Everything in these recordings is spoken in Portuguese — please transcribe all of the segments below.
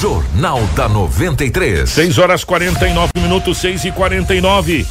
Jornal da 93. 6 horas 49 minutos, 6 e 49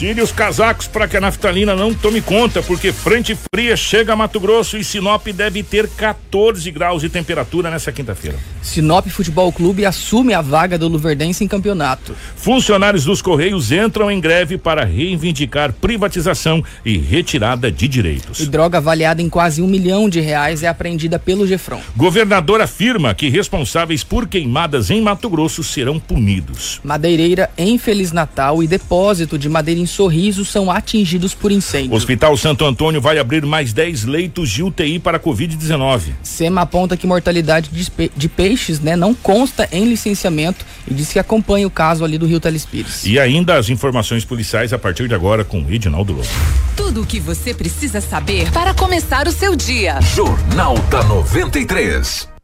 Tire os casacos para que a naftalina não tome conta, porque frente fria chega a Mato Grosso e Sinop deve ter 14 graus de temperatura nessa quinta-feira. Sinop Futebol Clube assume a vaga do Luverdense em campeonato. Funcionários dos Correios entram em greve para reivindicar privatização e retirada de direitos. E droga avaliada em quase um milhão de reais é apreendida pelo Gefron. Governador afirma que responsáveis por queimadas em Mato Grosso serão punidos. Madeireira em Feliz Natal e depósito de madeira em Sorriso são atingidos por incêndio. Hospital Santo Antônio vai abrir mais 10 leitos de UTI para Covid-19. SEMA aponta que mortalidade de, pe de peixes né, não consta em licenciamento e diz que acompanha o caso ali do Rio Telespires. E ainda as informações policiais a partir de agora com Edinaldo Lobo. Tudo o que você precisa saber para começar o seu dia. Jornal da 93.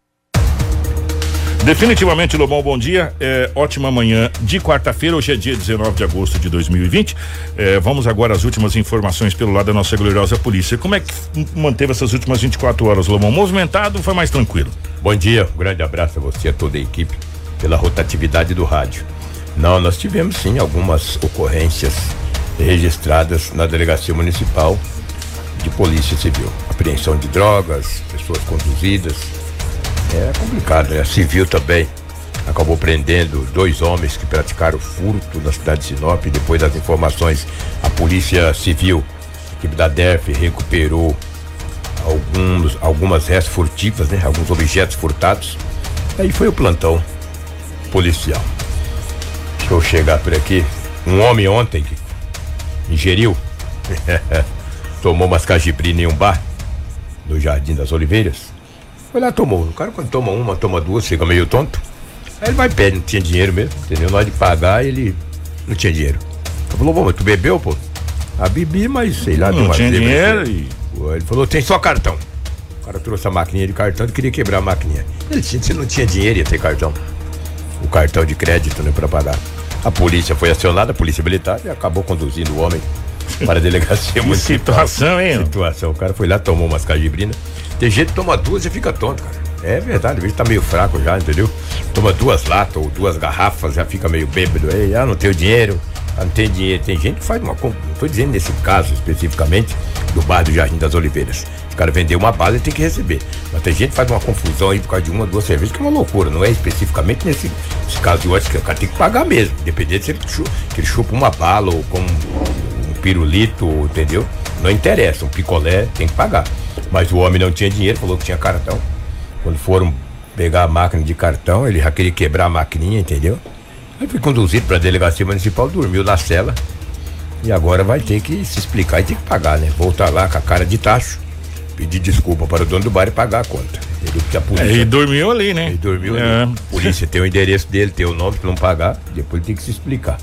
Definitivamente, Lobão, bom dia. É, ótima manhã de quarta-feira. Hoje é dia 19 de agosto de 2020. É, vamos agora às últimas informações pelo lado da nossa gloriosa polícia. Como é que manteve essas últimas 24 horas, Lobão? Movimentado foi mais tranquilo? Bom dia, um grande abraço a você e a toda a equipe pela rotatividade do rádio. Não, nós tivemos sim algumas ocorrências registradas na delegacia municipal de polícia civil. Apreensão de drogas, pessoas conduzidas é complicado? A civil também acabou prendendo dois homens que praticaram furto na cidade de Sinop. Depois das informações, a polícia civil, a equipe da DEF, recuperou alguns, algumas restas furtivas, né? Alguns objetos furtados. Aí foi o plantão policial. Deixa eu chegar por aqui. Um homem ontem que ingeriu, tomou umas em um bar no Jardim das Oliveiras foi lá, tomou. O cara quando toma uma, toma duas, fica meio tonto. Aí ele vai pede, não tinha dinheiro mesmo, entendeu? Na hora de pagar, ele não tinha dinheiro. Ele falou, bom, mas tu bebeu, pô? Ah, bebi, mas sei lá, não tinha dinheiro e... Ele falou, tem só cartão. O cara trouxe a maquininha de cartão e queria quebrar a maquininha. Ele disse, se não tinha dinheiro, ia ter cartão. O cartão de crédito, né, pra pagar. A polícia foi acionada, a polícia militar, e acabou conduzindo o homem para a delegacia municipal. situação, hein? Situação. O cara foi lá, tomou umas cajibrinas tem gente que toma duas e fica tonto, cara. É verdade, o bicho tá meio fraco já, entendeu? Toma duas latas ou duas garrafas, já fica meio bêbado. Ei, ah, não tenho dinheiro, ah, não tem dinheiro. Tem gente que faz uma compra. Não tô dizendo nesse caso especificamente do bar do Jardim das Oliveiras. O cara vendeu uma bala e tem que receber. Mas tem gente que faz uma confusão aí por causa de uma, duas cervejas, que é uma loucura. Não é especificamente nesse, nesse caso de hoje que o cara tem que pagar mesmo. Independente se ele chupa, que ele chupa uma bala ou com um pirulito, entendeu? Não interessa, um picolé tem que pagar. Mas o homem não tinha dinheiro, falou que tinha cartão. Quando foram pegar a máquina de cartão, ele já queria quebrar a maquininha, entendeu? Aí foi conduzido para a delegacia municipal, dormiu na cela. E agora vai ter que se explicar e ter que pagar, né? Voltar lá com a cara de tacho, pedir desculpa para o dono do bar e pagar a conta. Ele, a polícia, é, e dormiu ali, né? Ele dormiu é. ali. A polícia tem o endereço dele, tem o nome, para não pagar, depois tem que se explicar.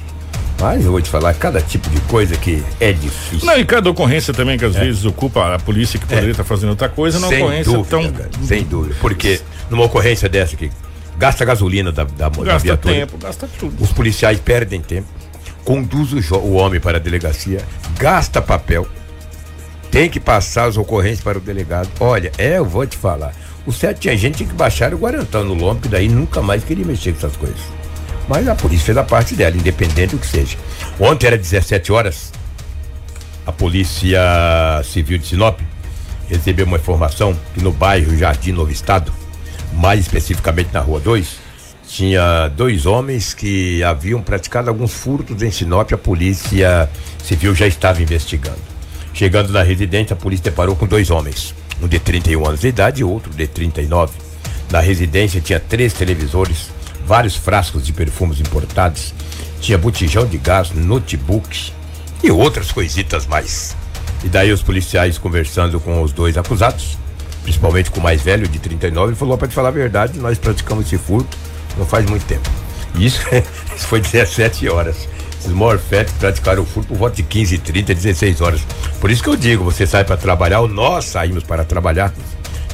Mas eu vou te falar, cada tipo de coisa que é difícil. Não, e cada ocorrência também que às é. vezes ocupa a polícia que poderia estar é. tá fazendo outra coisa, não ocorrência dúvida, tão. Cara, sem dúvida. Porque numa ocorrência dessa aqui, gasta gasolina da, da, gasta da viatura. tempo, gasta tudo. Os policiais perdem tempo, conduz o, o homem para a delegacia, gasta papel, tem que passar as ocorrências para o delegado. Olha, é, eu vou te falar. O certo tinha gente que baixaram o guarantão no lombo, e daí nunca mais queria mexer com essas coisas. Mas a polícia fez a parte dela, independente do que seja. Ontem era 17 horas. A Polícia Civil de Sinop recebeu uma informação que no bairro Jardim Novo Estado, mais especificamente na Rua 2, tinha dois homens que haviam praticado alguns furtos em Sinop. A Polícia Civil já estava investigando. Chegando na residência, a polícia deparou com dois homens, um de 31 anos de idade e outro de 39. Na residência tinha três televisores, vários frascos de perfumes importados, tinha botijão de gás, notebook e outras coisitas mais. E daí os policiais conversando com os dois acusados, principalmente com o mais velho de 39, ele falou para te falar a verdade, nós praticamos esse furto não faz muito tempo. E isso, isso foi 17 horas. Esses morfetes praticaram o furto por volta de 15, 30, 16 horas. Por isso que eu digo, você sai para trabalhar, ou nós saímos para trabalhar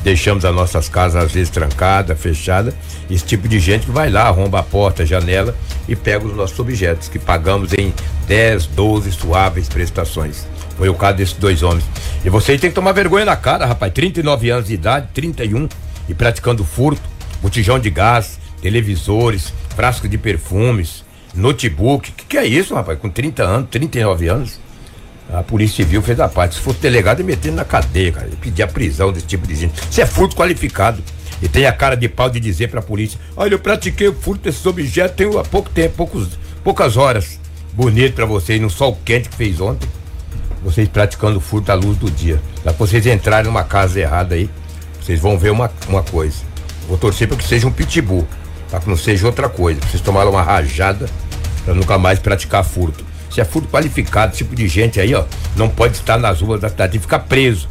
deixamos as nossas casas às vezes trancadas, fechadas. Esse tipo de gente vai lá, arromba a porta, a janela e pega os nossos objetos, que pagamos em 10, 12 suaves prestações. Foi o caso desses dois homens. E vocês têm que tomar vergonha na cara, rapaz. 39 anos de idade, 31, e praticando furto, botijão de gás, televisores, frasco de perfumes, notebook. Que que é isso, rapaz? Com 30 anos, 39 anos. A Polícia Civil fez a parte. Se fosse delegado, ia meter na cadeia, cara. Pedir a prisão desse tipo de gente. Isso é furto qualificado. E tem a cara de pau de dizer pra polícia: Olha, eu pratiquei o furto desses objetos tem há pouco tempo, poucos, poucas horas. Bonito pra vocês, no sol quente que fez ontem. Vocês praticando furto à luz do dia. Pra vocês entrarem numa casa errada aí, vocês vão ver uma, uma coisa. Vou torcer pra que seja um pitbull. Pra que não seja outra coisa. Pra vocês tomaram uma rajada pra nunca mais praticar furto. Se é furto qualificado, esse tipo de gente aí, ó, não pode estar nas ruas da cidade e ficar preso.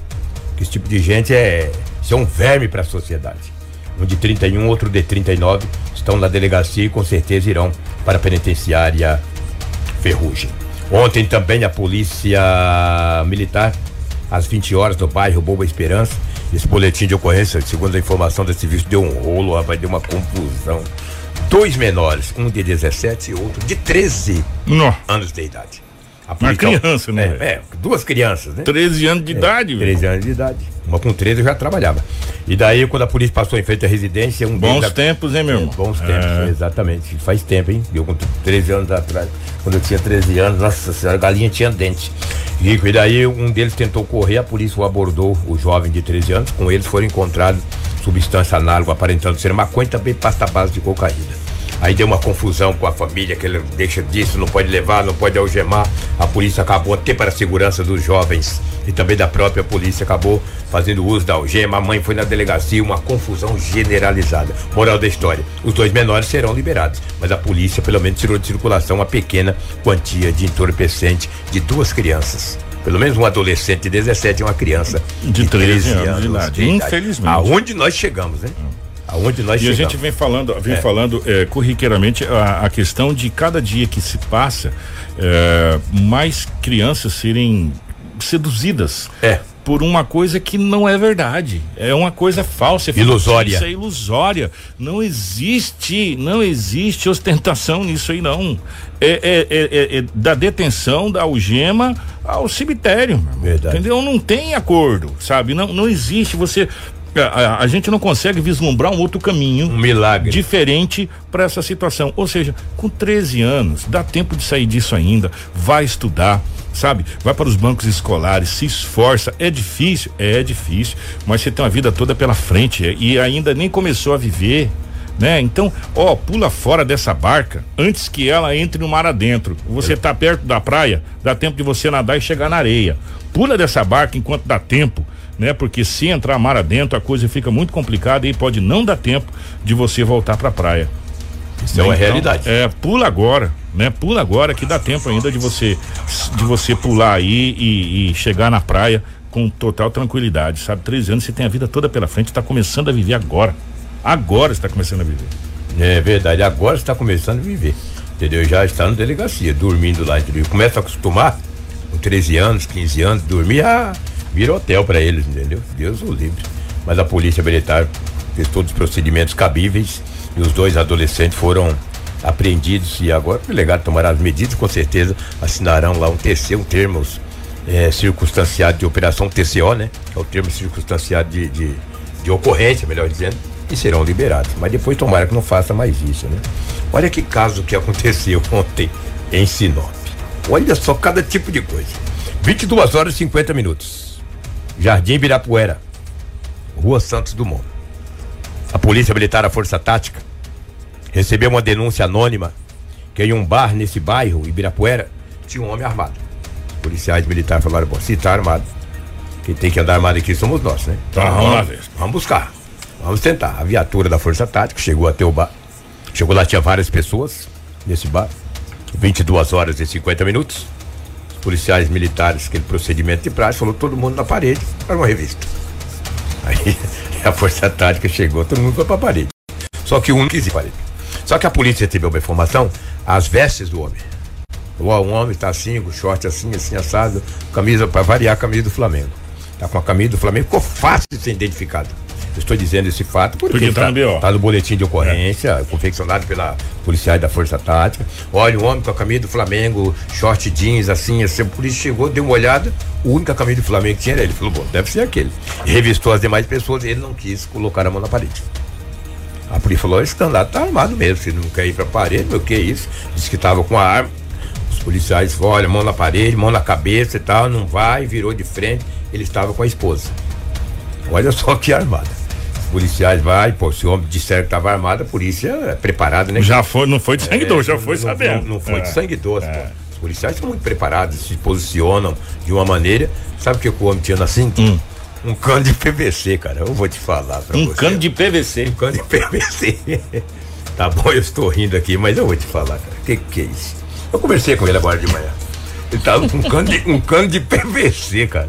Porque esse tipo de gente é, isso é um verme para a sociedade. Um de 31, outro de 39 estão na delegacia e com certeza irão para a penitenciária Ferrugem. Ontem também a polícia militar, às 20 horas, no bairro Boa Esperança, esse boletim de ocorrência, segundo a informação desse serviço, deu um rolo, rapaz, deu uma confusão. Dois menores, um de 17 e outro de 13 Nó. anos de idade. A Uma criança, né? É, é, duas crianças, né? 13 anos de idade, velho. 13 anos de idade. Uma com 13 eu já trabalhava. E daí, quando a polícia passou em frente à residência, um Bons deles- tempos, hein, meu irmão? Bons tempos, É. exatamente. Faz tempo, hein? Eu com 13 anos atrás, quando eu tinha 13 anos, nossa senhora, a galinha tinha dente. Rico, e daí um deles tentou correr, a polícia o abordou, o jovem de 13 anos. Com eles foram encontrados substância análoga, aparentando ser maconha e também pasta base de cocaína. Aí deu uma confusão com a família, que ele deixa disso, não pode levar, não pode algemar. A polícia acabou, até para a segurança dos jovens e também da própria polícia, acabou fazendo uso da algema. A mãe foi na delegacia, uma confusão generalizada. Moral da história: os dois menores serão liberados, mas a polícia, pelo menos, tirou de circulação uma pequena quantia de entorpecente de duas crianças. Pelo menos um adolescente de 17 e uma criança De 13 anos de idade. Infelizmente. Aonde nós chegamos, né? Aonde nós E a chegamos. gente vem falando, vem É. falando é, corriqueiramente a, a questão de cada dia que se passa, é, mais crianças serem seduzidas. É. Por uma coisa que não é verdade. É uma coisa falsa. é Ilusória. Isso é ilusória. Não existe, não existe ostentação nisso aí, não. É, é- é- é- é da detenção, da algema ao cemitério. Verdade. Entendeu? Não tem acordo, sabe? Não, não existe. Você. A, a- gente não consegue vislumbrar um outro caminho Um milagre. diferente para essa situação. Ou seja, com 13 anos, dá tempo de sair disso ainda, vai estudar, sabe? Vai para os bancos escolares, se esforça. É difícil, é difícil, mas você tem uma vida toda pela frente é, e ainda nem começou a viver. Né? Então, ó, pula fora dessa barca antes que ela entre no mar adentro. Você tá perto da praia, dá tempo de você nadar e chegar na areia. Pula dessa barca enquanto dá tempo, né? Porque se entrar mar adentro, a coisa fica muito complicada e pode não dar tempo de você voltar pra praia. Isso é uma Então, realidade. É, pula agora, né? Pula agora que dá tempo ainda de você de você pular aí e, e chegar na praia com total tranquilidade, sabe? 13 anos você tem a vida toda pela frente, tá começando a viver agora. Agora está começando a viver. É verdade, agora está começando a viver. Entendeu? Já está na delegacia, dormindo lá, entendeu? Começa a acostumar, com 13 anos, 15 anos, dormir, ah, vira hotel para eles, entendeu? Deus o livre. Mas a polícia militar fez todos os procedimentos cabíveis e os dois adolescentes foram apreendidos e agora o delegado tomará as medidas, com certeza assinarão lá um TC, um termo é, circunstanciado de operação TCO, né? É o termo circunstanciado de, de, de ocorrência, melhor dizendo, e serão liberados. Mas depois tomara que não faça mais isso, né? Olha que caso que aconteceu ontem em Sinop. Olha só cada tipo de coisa. 22 horas e 50 minutos. Jardim Ibirapuera. Rua Santos Dumont. A Polícia Militar, a Força Tática, recebeu uma denúncia anônima que em um bar nesse bairro, Ibirapuera, tinha um homem armado. Os policiais militares falaram, bom, se tá armado, quem tem que andar armado aqui somos nós, né? Tá, vamos lá ver. Vamos buscar. Vamos tentar. A viatura da Força Tática chegou até o bar. Chegou lá, tinha várias pessoas nesse bar. 22 horas e 50 minutos. Policiais militares, aquele procedimento de praxe, falou todo mundo na parede para uma revista. Aí a Força Tática chegou, todo mundo foi para a parede. Só que um não quis ir parede. Só que a polícia recebeu uma informação, as vestes do homem. O homem tá assim, com short assim, assim, assado, camisa, para variar, camisa do Flamengo. Tá com a camisa do Flamengo, ficou fácil de ser identificado. Estou dizendo esse fato porque, Porque tá no tá no boletim de ocorrência, confeccionado pela policiais da Força Tática. Olha, o homem com a camisa do Flamengo, short jeans, assim, assim. A polícia chegou, deu uma olhada, o único camisa do Flamengo que tinha era ele. Falou, bom, deve ser aquele. Revistou as demais pessoas e ele não quis colocar a mão na parede. A polícia falou, esse danado tá armado mesmo, se não quer ir pra parede, meu, que isso? Disse que tava com a arma. Os policiais falaram, olha, mão na parede, mão na cabeça e tal, não vai, virou de frente, ele estava com a esposa. Olha só que armada. Policiais vai, pô, se o homem disser que estava armado, a polícia é preparada, né? Já foi, não foi de sangue doce, já foi não, sabendo. Não, não foi É. de sangue doce, pô. Os policiais são muito preparados, se posicionam de uma maneira. Sabe o que o homem tinha na cinta? Um cano de PVC, cara. Eu vou te falar pra Um você. cano de PVC. Um cano de PVC. tá bom, eu estou rindo aqui, mas eu vou te falar, cara. O que, que é isso? Eu conversei com ele agora de manhã. Ele tava com um cano de, um cano de PVC, cara.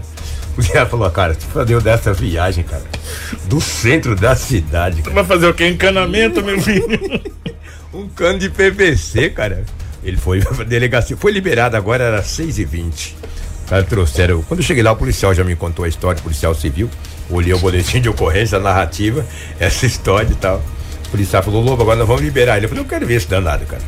O cara falou, cara, você fazendo dessa viagem, cara, do centro da cidade, cara. Vai fazer o quê? Encanamento, meu filho? Um cano de PVC, cara. Ele foi pra delegacia, foi liberado agora, era 6 e 20 Cara, trouxeram. Quando eu cheguei lá, o policial já me contou a história, o policial civil. Olhei o boletim de ocorrência, a narrativa, essa história e tal. O policial falou, Lobo, agora nós vamos liberar ele. Eu falei, eu quero ver esse danado, cara.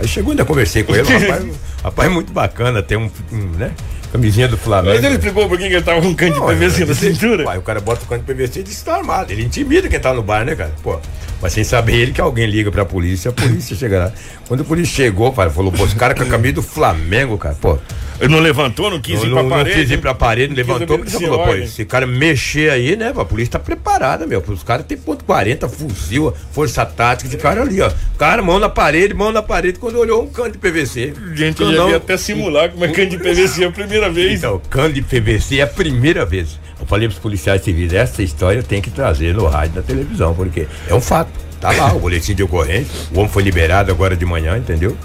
Aí chegou, ainda conversei com ele, rapaz, rapaz muito bacana, tem um, um, né? Camisinha do Flamengo. Mas ele explicou por que ele tava com um cano de Não, PVC na cintura? Pai, o cara bota o cano de PVC e diz que tá armado. Ele intimida quem tá no bar, né, cara? Pô, mas sem saber ele que alguém liga pra polícia, a polícia chega lá. Quando a polícia chegou, pai, falou, pô, esse cara com a camisa do Flamengo, cara, pô. Ele não levantou, não quis Não, ir não, pra não parede? quis ir pra parede, não levantou, porque você falou, pô, esse cara mexer aí, né, a polícia tá preparada, meu. Os caras tem ponto 40, fuzil, força tática, esse cara ali, ó. Cara, mão na parede, mão na parede, quando olhou um cano de PVC. Gente, Não, eu não. até simular como é cano de PVC a primeira vez. Então, cano de PVC é a primeira vez. Eu falei pros policiais civis, essa história tem que trazer no rádio na televisão, porque é um fato. Tá lá, o boletim de ocorrência. O homem foi liberado agora de manhã, entendeu?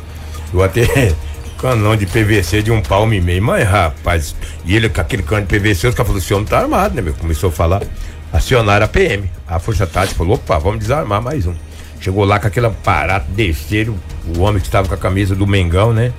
Eu até. Canão de PVC de um palmo e meio. Mas, rapaz, e ele com aquele cano de PVC, os caras falaram, esse homem tá armado, né, meu? Começou a falar. Acionaram a PM. A Força Tática falou, opa, vamos desarmar mais um. Chegou lá com aquele aparato, desceram o homem que estava com a camisa do Mengão, né?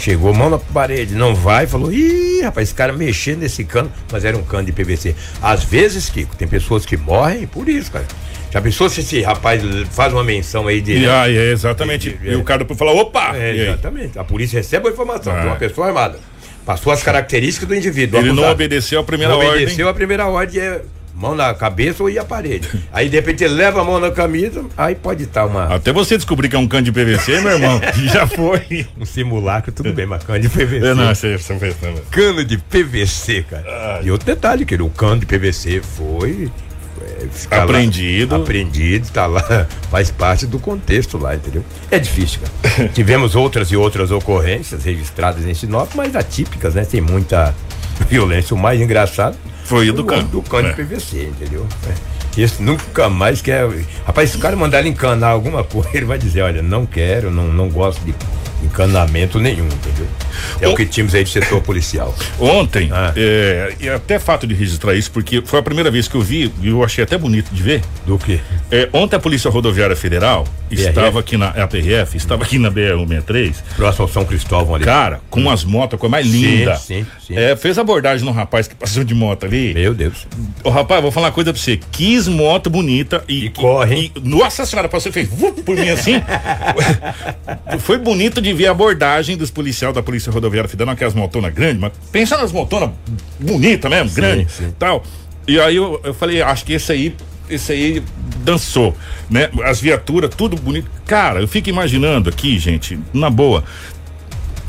Chegou, mão na parede, não vai, falou, ih, rapaz, esse cara mexendo nesse cano, mas era um cano de PVC. Às vezes, Kiko, tem pessoas que morrem por isso, cara. Já pensou se esse rapaz faz uma menção aí de. E, ah, é, exatamente. E- E, o cara depois fala, opa! É, exatamente. A polícia recebe a informação Ah. de uma pessoa armada. Passou as características do indivíduo. Ele não acusado. obedeceu a primeira não ordem. obedeceu a primeira ordem, é mão na cabeça ou ir à parede. aí de repente ele leva a mão na camisa, aí pode estar uma, Até você descobrir que é um cano de PVC, meu irmão, já foi. um simulacro, tudo bem, mas cano de PVC. Eu não, você, você fez também. Cano de PVC, cara. E outro detalhe, que o cano de PVC foi. é, fica lá- apreendido, tá lá, faz parte do contexto lá, entendeu? É difícil, cara. Tivemos outras e outras ocorrências registradas em Sinop, mas atípicas, né? Tem muita violência. O mais engraçado Foi o do o cano. do cano É. de PVC, entendeu? É. Esse nunca mais quer. Rapaz, se o cara mandar ele encanar alguma coisa, ele vai dizer, olha, não quero, não, não gosto de encanamento nenhum, entendeu? É o que tínhamos aí de setor policial. Ontem, Ah. é, e até fato de registrar isso, porque foi a primeira vez que eu vi, e eu achei até bonito de ver. Do que? É, ontem a Polícia Rodoviária Federal PRF? estava aqui na a PRF, estava aqui na BR-163, Próximo ao São Cristóvão ali. cara, com umas motos, a coisa mais Sim, linda. sim, sim. É, fez abordagem no rapaz que passou de moto ali. Meu Deus. Ô, rapaz, vou falar uma coisa pra você. Quis moto bonita e. E corre, e- nossa senhora, você fez vup por mim assim. Foi bonito de ver a abordagem dos policiais da Polícia Rodoviária Federal, aquelas motonas grandes, mas pensa nas motonas bonitas mesmo, grandes sim. tal. E aí eu, eu falei, acho que esse aí. Esse aí dançou, né? As viaturas, tudo bonito. Cara, eu fico imaginando aqui, gente, na boa.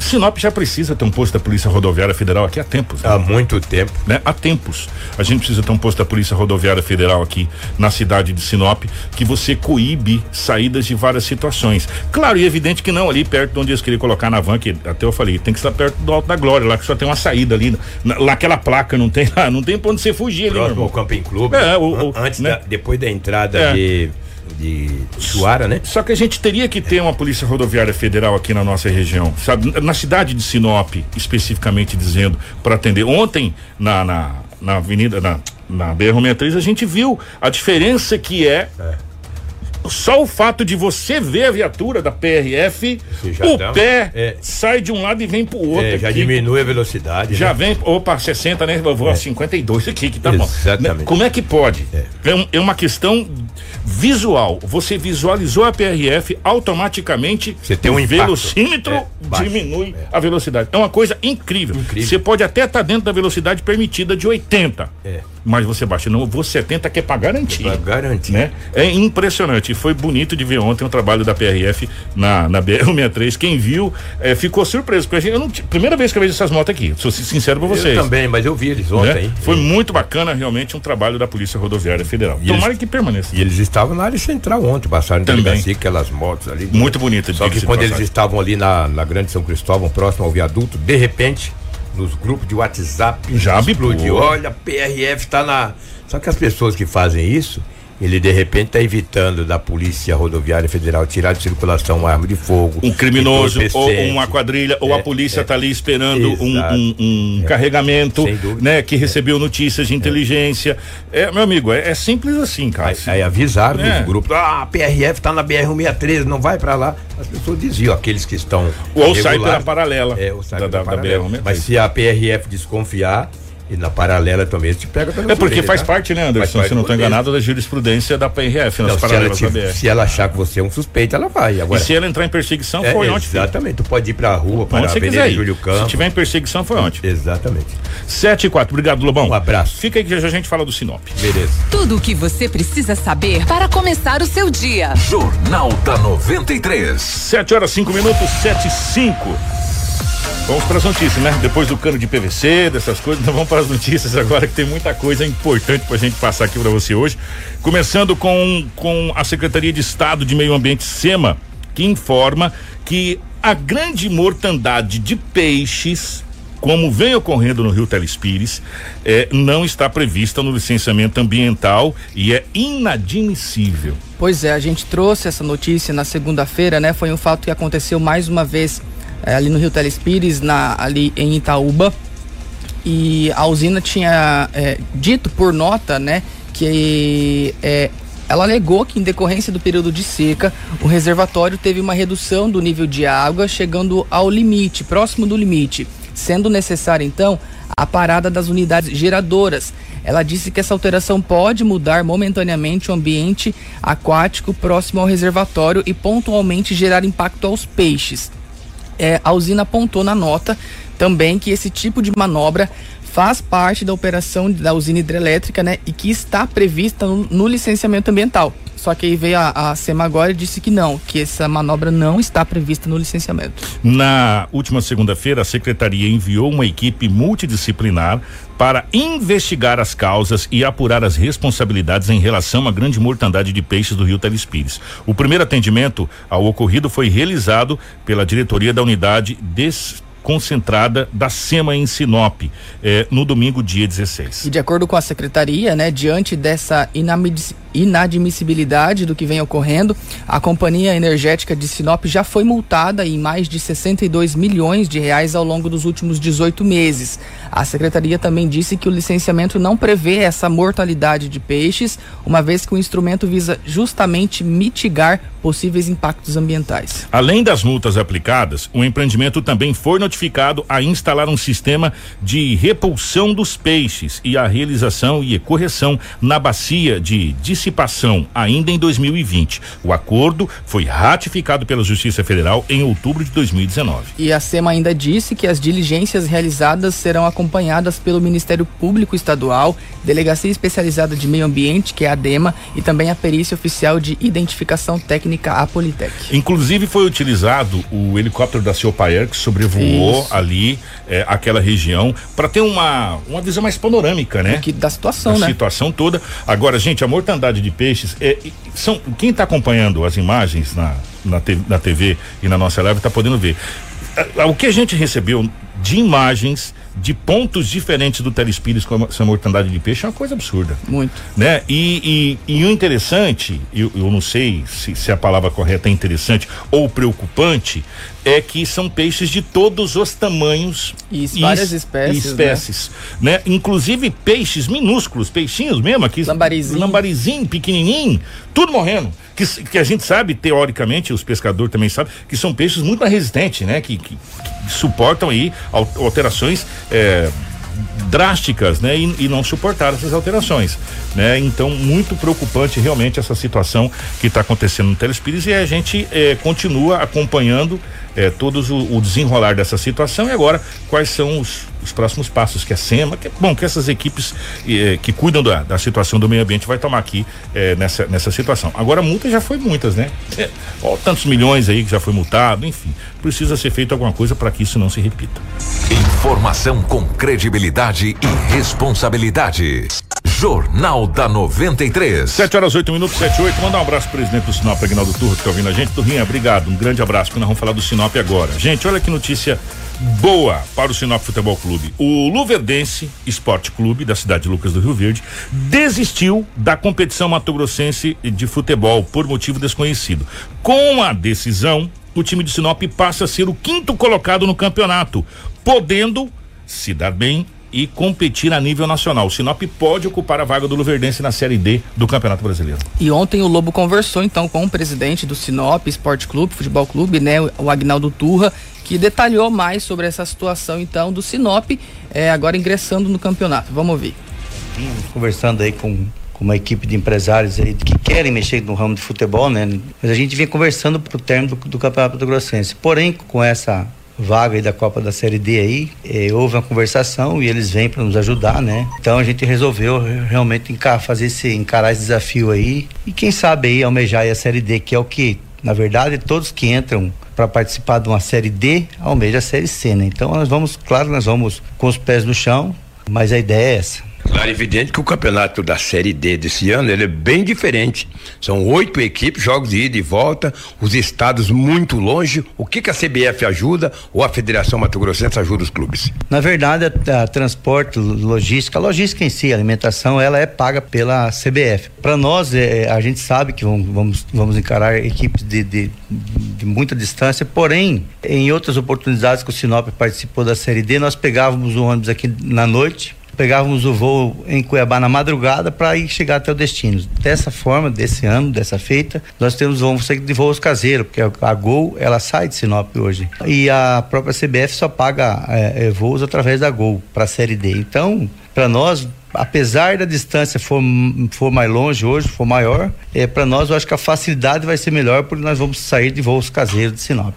Sinop já precisa ter um posto da Polícia Rodoviária Federal aqui há tempos. né? Há muito tempo. né? Há tempos. A gente precisa ter um posto da Polícia Rodoviária Federal aqui na cidade de Sinop que você coíbe saídas de várias situações. Claro e evidente que não ali perto de onde eles queriam colocar na van, que até eu falei, tem que estar perto do Alto da Glória, lá que só tem uma saída ali, na, lá aquela placa, não tem lá, não tem pra onde você fugir ali, meu Próximo ao irmão. Camping Clube. É, o- o- An- Antes né? da, depois da entrada É. de, de Chuara, né? Só que a gente teria que ter uma polícia rodoviária federal aqui na nossa região, sabe? Na cidade de Sinop, especificamente dizendo, para atender. Ontem, na, na, na avenida, na, na BR-63, a gente viu a diferença que é. Só o fato de você ver a viatura da PRF, o dá- pé é. sai de um lado e vem pro outro. É, já aqui. diminui a velocidade. Já né? vem, opa, 60, né? Eu vou a 52 aqui, que tá bom. Exatamente. Né? Como é que pode? É. um- é uma questão visual. Você visualizou a PRF, automaticamente Você tem um o velocímetro É, diminui a velocidade. É uma coisa incrível. Incrível. Você pode até estar dentro da velocidade permitida de 80. É. mas você baixa. Não, vou 70 que é pra garantir. Pra garantir. Né? É impressionante. Foi bonito de ver ontem o trabalho da PRF na, na BR-63. Quem viu é, ficou surpreso. Porque eu não, primeira vez que eu vejo essas motos aqui, sou sincero pra vocês. Eu também, mas eu vi eles né? ontem. Foi E- muito bacana, realmente, um trabalho da Polícia Rodoviária Federal. E Tomara eles- que permaneça. E eles estavam na área central ontem, passaram Também. delegacia, aquelas motos ali. Muito bonita, Só diga-se que quando eles estavam ali na, na Grande São Cristóvão, próximo ao viaduto, de repente, nos grupos de WhatsApp, Já explodiu. Olha, PRF está na. Só que as pessoas que fazem isso, ele de repente está evitando da Polícia Rodoviária Federal tirar de circulação uma arma de fogo. um criminoso ou uma quadrilha ou a É, polícia é. tá ali esperando um, um- um carregamento, Sem dúvida. né, que recebeu notícias de inteligência. É, meu amigo, é, é simples assim, cara. Aí, avisaram É. nos grupos, ah, a PRF tá na BR-163, não vai pra lá. As pessoas diziam, aqueles que estão. Ou sai pela paralela. É, ou sai da, pela da, da paralela. BR-163. Mas se a PRF desconfiar, e na paralela também, te pega pela É porque orelha, faz tá? parte, né, Anderson? Se não do estou enganado, da jurisprudência da PRF, nas Não, se, ela te- se ela achar que você é um suspeito, ela vai. E Agora, se ela entrar em perseguição, é, foi ontem. Exatamente, tu pode ir pra rua, para Onde a você Avenida. Júlio Se Campos. tiver em perseguição, foi ontem. Exatamente. 7 e 4. Obrigado, Lobão. Um abraço. Fica aí que já a gente fala do Sinop. Beleza. Tudo o que você precisa saber para começar o seu dia. Jornal da 93. 7 horas 5 minutos, 7 e 5. Vamos para as notícias, né? Depois do cano de PVC, dessas coisas, então vamos para as notícias agora que tem muita coisa importante para a gente passar aqui para você hoje. Começando com, com a Secretaria de Estado de Meio Ambiente, SEMA, que informa que a grande mortandade de peixes, como vem ocorrendo no Rio Telespires, eh, não está prevista no licenciamento ambiental e é inadmissível. Pois é, a gente trouxe essa notícia na segunda-feira, né? Foi um fato que aconteceu mais uma vez eh, ali no Rio Telespires, na, ali em Itaúba. E a usina tinha eh, dito por nota, né, que eh, ela alegou que em decorrência do período de seca, o reservatório teve uma redução do nível de água, chegando ao limite, próximo do limite, sendo necessária então a parada das unidades geradoras. Ela disse que essa alteração pode mudar momentaneamente o ambiente aquático próximo ao reservatório e pontualmente gerar impacto aos peixes. É, a usina apontou na nota também que esse tipo de manobra faz parte da operação da usina hidrelétrica, né, e que está prevista no, no licenciamento ambiental. Só que aí veio a, a SEMA agora e disse que não, que essa manobra não está prevista no licenciamento. Na última segunda-feira, a secretaria enviou uma equipe multidisciplinar para investigar as causas e apurar as responsabilidades em relação à grande mortandade de peixes do Rio Telespires. O primeiro atendimento ao ocorrido foi realizado pela diretoria da unidade desconcentrada da SEMA em Sinop, eh, no domingo, dia 16. E de acordo com a secretaria, né, diante dessa inadmissibilidade do que vem ocorrendo, a companhia energética de Sinop já foi multada em mais de 62 milhões de reais ao longo dos últimos 18 meses. A secretaria também disse que o licenciamento não prevê essa mortalidade de peixes, uma vez que o instrumento visa justamente mitigar possíveis impactos ambientais. Além das multas aplicadas, o empreendimento também foi notificado a instalar um sistema de repulsão dos peixes e a realização e correção na bacia de dissipação ainda em 2020. O acordo foi ratificado pela Justiça Federal em outubro de 2019. E a SEMA ainda disse que as diligências realizadas serão acompanhadas pelo Ministério Público Estadual, Delegacia Especializada de Meio Ambiente, que é a DEMA, e também a Perícia Oficial de Identificação Técnica, a Politec. Inclusive foi utilizado o helicóptero da Ciopaer que sobrevoou Isso. ali eh, aquela região para ter uma uma visão mais panorâmica, né? Aqui da situação, a né? situação toda. Agora, gente, a mortandade de peixes é, são quem está acompanhando as imagens na, na, te- na TV e na nossa live está podendo ver. Ah, O que a gente recebeu de imagens de pontos diferentes do Telespires com essa mortandade de peixe é uma coisa absurda Muito. né? E, e, e o interessante, eu, eu não sei se, se a palavra correta é interessante ou preocupante, é que são peixes de todos os tamanhos E várias es- espécies, espécies, né? Inclusive peixes minúsculos, peixinhos mesmo aqui, Lambarizinho. lambarizinho, pequenininho, tudo morrendo. Que, que a gente sabe, teoricamente, os pescadores também sabem, que são peixes muito mais resistentes, né? Que, que- que suportam aí al- alterações eh, drásticas, né? E, e não suportaram essas alterações, né? Então, muito preocupante realmente essa situação que está acontecendo no Telespires e a gente eh, continua acompanhando eh, todos o, o desenrolar dessa situação e agora quais são os os próximos passos que a SEMA, que, bom, que essas equipes eh, que cuidam da, da, situação do meio ambiente vai tomar aqui eh, nessa, nessa situação. Agora, a multa já foi muitas, né? É, ó, tantos milhões aí que já foi multado, enfim. Precisa ser feito alguma coisa para que isso não se repita. Informação com credibilidade e responsabilidade. Jornal da 93. 7 horas 8 minutos, 7 e 8. Mandar um abraço pro presidente do Sinop, Aguinaldo Turro, que tá ouvindo a gente. Turrinha, obrigado. Um grande abraço, que nós vamos falar do Sinop agora. Gente, olha que notícia boa para o Sinop Futebol Clube. O Luverdense Esporte Clube, da cidade de Lucas do Rio Verde, desistiu da competição mato-grossense de futebol por motivo desconhecido. Com a decisão, o time de Sinop passa a ser o quinto colocado no campeonato, podendo se dar bem e competir a nível nacional. O Sinop pode ocupar a vaga do Luverdense na Série D do Campeonato Brasileiro. E ontem o Lobo conversou então com o presidente do Sinop Esporte Clube, Futebol Clube, né, o Agnaldo Turra, que detalhou mais sobre essa situação então do Sinop, é, agora ingressando no campeonato. Vamos ouvir. Conversando aí com com uma equipe de empresários aí que querem mexer no ramo de futebol, né? Mas a gente vinha conversando pro término do, do Campeonato do Grossense. Porém, com essa vaga aí da Copa da Série D aí, eh, houve uma conversação e eles vêm para nos ajudar, né? Então a gente resolveu realmente fazer esse, encarar esse desafio aí e quem sabe aí almejar aí a Série D, que é o que, na verdade, todos que entram para participar de uma Série D almeja a Série C, né? Então nós vamos, claro, nós vamos com os pés no chão, mas a ideia é essa. Claro, evidente que o campeonato da Série D desse ano é bem diferente. São oito equipes, jogos de ida e volta, os estados muito longe. O que, que a CBF ajuda ou a Federação Mato Grossense ajuda os clubes? Na verdade, a, a transporte, logística, a logística em si, a alimentação, ela é paga pela CBF. Para nós, é, a gente sabe que vamos, vamos, vamos encarar equipes de, de, de muita distância, porém, em outras oportunidades que o Sinop participou da Série D, nós pegávamos o ônibus aqui na noite pegávamos o voo em Cuiabá na madrugada para ir chegar até o destino. Dessa forma, desse ano, dessa feita, nós temos vamos de voos caseiros, porque a, Gol ela sai de Sinop hoje e a própria CBF só paga é, voos através da Gol para a Série D. Então, para nós apesar da distância for, for mais longe hoje, for maior, é, para nós eu acho que a facilidade vai ser melhor porque nós vamos sair de voos caseiros de Sinop.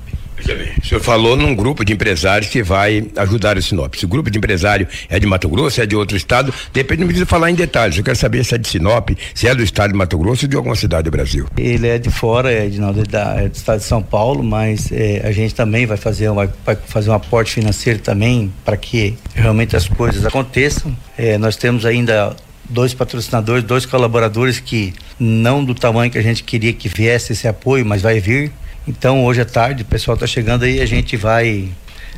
O senhor falou num grupo de empresários que vai ajudar o Sinop. Se o grupo de empresário é de Mato Grosso, é de outro estado, depende, não precisa falar em detalhes. Eu quero saber se é de Sinop, se é do estado de Mato Grosso ou de alguma cidade do Brasil. Ele é de fora, é, de, não, da, é do estado de São Paulo, mas é, a gente também vai fazer, vai, vai fazer um aporte financeiro também para que realmente as coisas aconteçam. É, nós temos ainda dois patrocinadores, dois colaboradores que não do tamanho que a gente queria que viesse esse apoio, mas vai vir. Então hoje à tarde o pessoal está chegando aí, a gente vai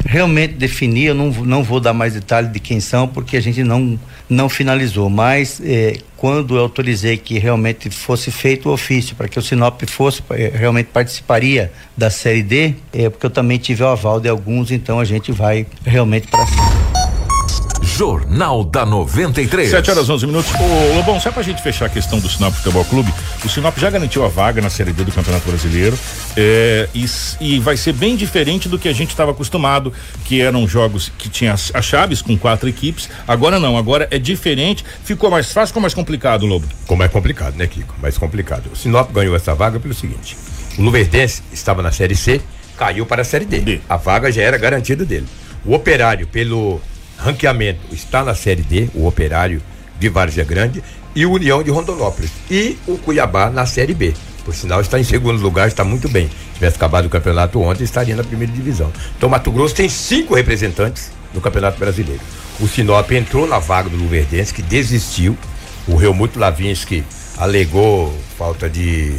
realmente definir, eu não, não vou dar mais detalhes de quem são, porque a gente não, não finalizou, mas eh, quando eu autorizei que realmente fosse feito o ofício para que o Sinop fosse, eh, realmente participaria da Série D, é porque eu também tive o aval de alguns, então a gente vai realmente para cima. Jornal da 93. 7 horas 11 minutos. Ô, Lobão, só pra gente fechar a questão do Sinop Futebol Clube, o Sinop já garantiu a vaga na Série D do Campeonato Brasileiro é, e, e, vai ser bem diferente do que a gente estava acostumado, que eram jogos que tinha as, as, chaves com quatro equipes. Agora não, agora é diferente. Ficou mais fácil ou mais complicado, Lobo? Ficou mais complicado, né, Kiko? Mais complicado. O Sinop ganhou essa vaga pelo seguinte: o Luverdense estava na Série C, caiu para a Série D. D. A vaga já era garantida dele. O Operário, pelo ranqueamento está na Série D, o Operário de Várzea Grande e o União de Rondonópolis. E o Cuiabá na Série B. Por sinal, está em segundo lugar, está muito bem. Se tivesse acabado o campeonato ontem, estaria na primeira divisão. Então, Mato Grosso tem cinco representantes no Campeonato Brasileiro. O Sinop entrou na vaga do Luverdense, que desistiu. O Helmut Lavinsky alegou falta de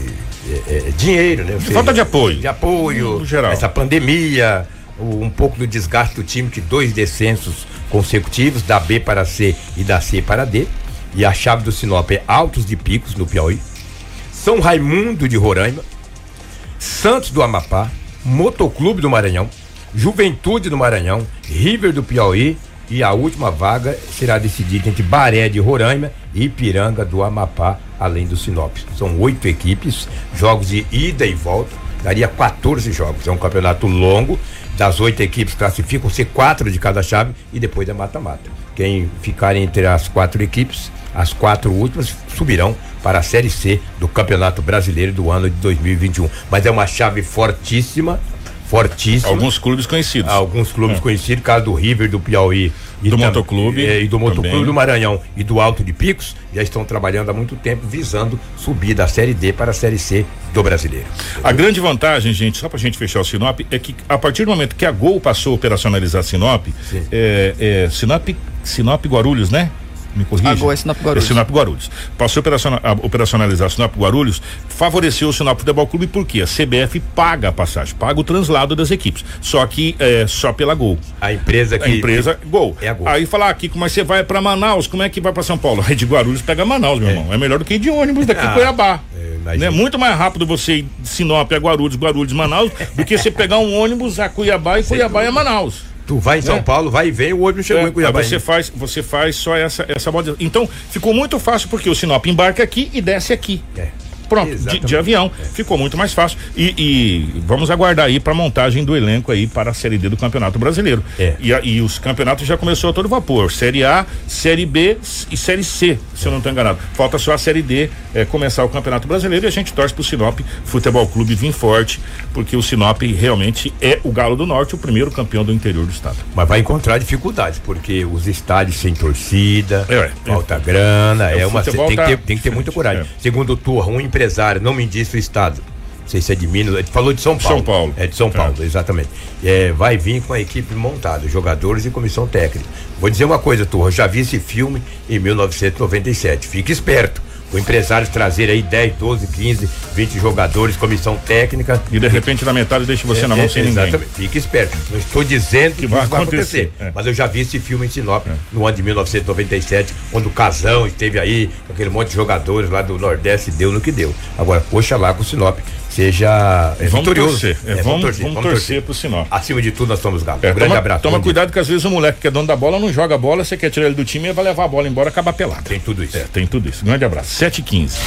é, é, dinheiro, né? Seja, falta de apoio. De apoio, geral. essa pandemia, um pouco do desgaste do time, que dois descensos consecutivos, da B para C e da C para D. E a chave do Sinop é Altos de Picos, no Piauí. São Raimundo de Roraima. Santos do Amapá. Motoclube do Maranhão. Juventude do Maranhão. River do Piauí. E a última vaga será decidida entre Baré de Roraima e Ipiranga do Amapá, além do Sinop. São oito equipes, jogos de ida e volta, daria 14 jogos. É um campeonato longo das oito equipes classificam-se quatro de cada chave e depois é mata-mata. Quem ficar entre as quatro equipes, as quatro últimas subirão para a Série C do Campeonato Brasileiro do ano de 2021. Mas é uma chave fortíssima, fortíssima. Alguns clubes conhecidos. Alguns clubes É. conhecidos, caso do River, do Piauí. Do tam- Motoclube é, e do Motoclube também. do Maranhão e do Alto de Picos, já estão trabalhando há muito tempo visando subir da Série D para a Série C do Brasileiro. A grande vantagem, gente, só pra gente fechar o Sinop, é que a partir do momento que a Gol passou a operacionalizar Sinop, é, é, Sinop, Sinop Guarulhos, né? Me corrija. A Gol é Sinop Guarulhos. É Sinop Guarulhos. Passou a operaciona- a operacionalizar Sinop Guarulhos, favoreceu o Sinop Futebol Clube porque a CBF paga a passagem, paga o translado das equipes. Só que é só pela Gol. A empresa que. A empresa Gol. É a Gol. Aí falar aqui, mas você vai pra Manaus, como é que vai pra São Paulo? Aí de Guarulhos pega Manaus, meu irmão. É melhor do que ir de ônibus daqui Ah, Cuiabá. é, né? Muito mais rápido você ir de Sinop a Guarulhos, Guarulhos, Manaus, do que você pegar um ônibus a Cuiabá e Cuiabá a Manaus. Tu vai em São É. Paulo, vai e vem, o ônibus chegou É, em Cuiabá. aí você ainda. faz, você faz só essa essa moda. Então, ficou muito fácil porque o Sinop embarca aqui e desce aqui. É. Pronto, de, de avião. Ficou muito mais fácil. E, e vamos aguardar aí para montagem do elenco aí para a Série D do Campeonato Brasileiro. É. E, a- e os campeonatos já começou a todo vapor. Série A, Série B e Série C, se eu não estou enganado. Falta só a Série D eh, começar o Campeonato Brasileiro e a gente torce pro Sinop Futebol Clube vir forte, porque o Sinop realmente é o Galo do Norte, o primeiro campeão do interior do estado. Mas vai encontrar dificuldades, porque os estádios sem torcida, É, é. falta grana, É, é, o uma. Tem, tá que ter, tem que ter muita coragem. É. Segundo turno, um empresário, não me disse o estado. Não sei se é de Minas, ele falou de São Paulo. São Paulo. É de São É. Paulo, exatamente. É, vai vir com a equipe montada, jogadores e comissão técnica. Vou dizer uma coisa, turma, eu já vi esse filme em 1997. Fique esperto. O empresário trazer aí 10, 12, 15, 20 jogadores, comissão técnica. E de repente na metade deixa você na mão É, sem é, ninguém. Exatamente. Fique esperto. Não estou dizendo que, Que vai isso vai acontecer, acontecer. é. Mas eu já vi esse filme em Sinop no ano de 1997, quando o Casão esteve aí, com aquele monte de jogadores lá do Nordeste, deu no que deu. Agora, oxalá que o Sinop seja é, Vamos vitorioso. torcer. É, É, vamos, vamos torcer pro Sinop. Acima de tudo, nós somos galos. É, um grande toma, abraço. Toma dia. cuidado que às vezes o moleque que é dono da bola não joga a bola, você quer tirar ele do time e vai levar a bola embora acaba pelado. Tem tudo isso. É, tem tudo isso. Grande abraço. 7 e 15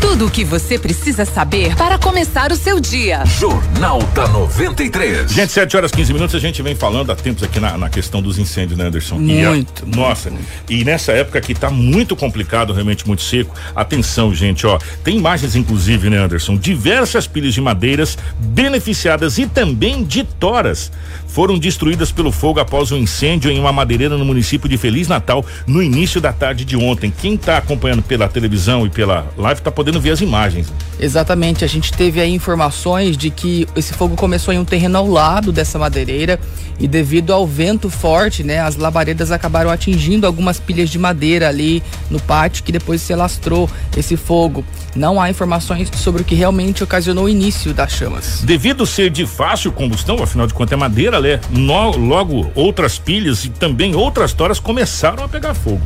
Tudo o que você precisa saber para começar o seu dia. Jornal da 93. Gente, 7 horas 15 minutos, a gente vem falando há tempos aqui na, na questão dos incêndios, né, Anderson? E a- Muito, nossa, e nessa época que tá muito complicado, realmente muito seco. Atenção, gente, ó. Tem imagens, inclusive, né, Anderson? Diversas pilhas de madeiras beneficiadas e também de toras foram destruídas pelo fogo após um incêndio em uma madeireira no município de Feliz Natal no início da tarde de ontem. Quem tá acompanhando pela televisão e pela live tá podendo ver as imagens. Exatamente, a gente teve aí informações de que esse fogo começou em um terreno ao lado dessa madeireira e devido ao vento forte, né, as labaredas acabaram atingindo algumas pilhas de madeira ali no pátio que depois se alastrou esse fogo. Não há informações sobre o que realmente ocasionou o início das chamas. Devido ser de fácil combustão, afinal de contas é madeira, No- logo outras pilhas e também outras toras começaram a pegar fogo.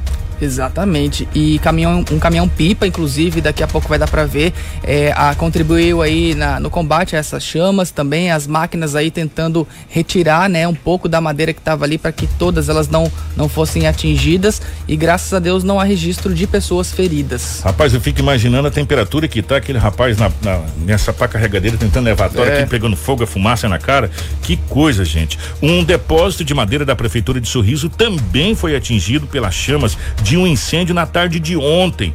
Exatamente. E caminhão, um caminhão pipa, inclusive, daqui a pouco vai dar para ver, é, a, contribuiu aí na- no combate a essas chamas, também as máquinas aí tentando retirar, né, um pouco da madeira que estava ali para que todas elas não, não fossem atingidas e graças a Deus não há registro de pessoas feridas. Rapaz, eu fico imaginando a temperatura que tá aquele rapaz na, na- nessa pá carregadeira tentando levar a tora É. aqui, pegando fogo, a fumaça na cara. Que coisa, gente. Um depósito de madeira da Prefeitura de Sorriso também foi atingido pelas chamas de um incêndio na tarde de ontem.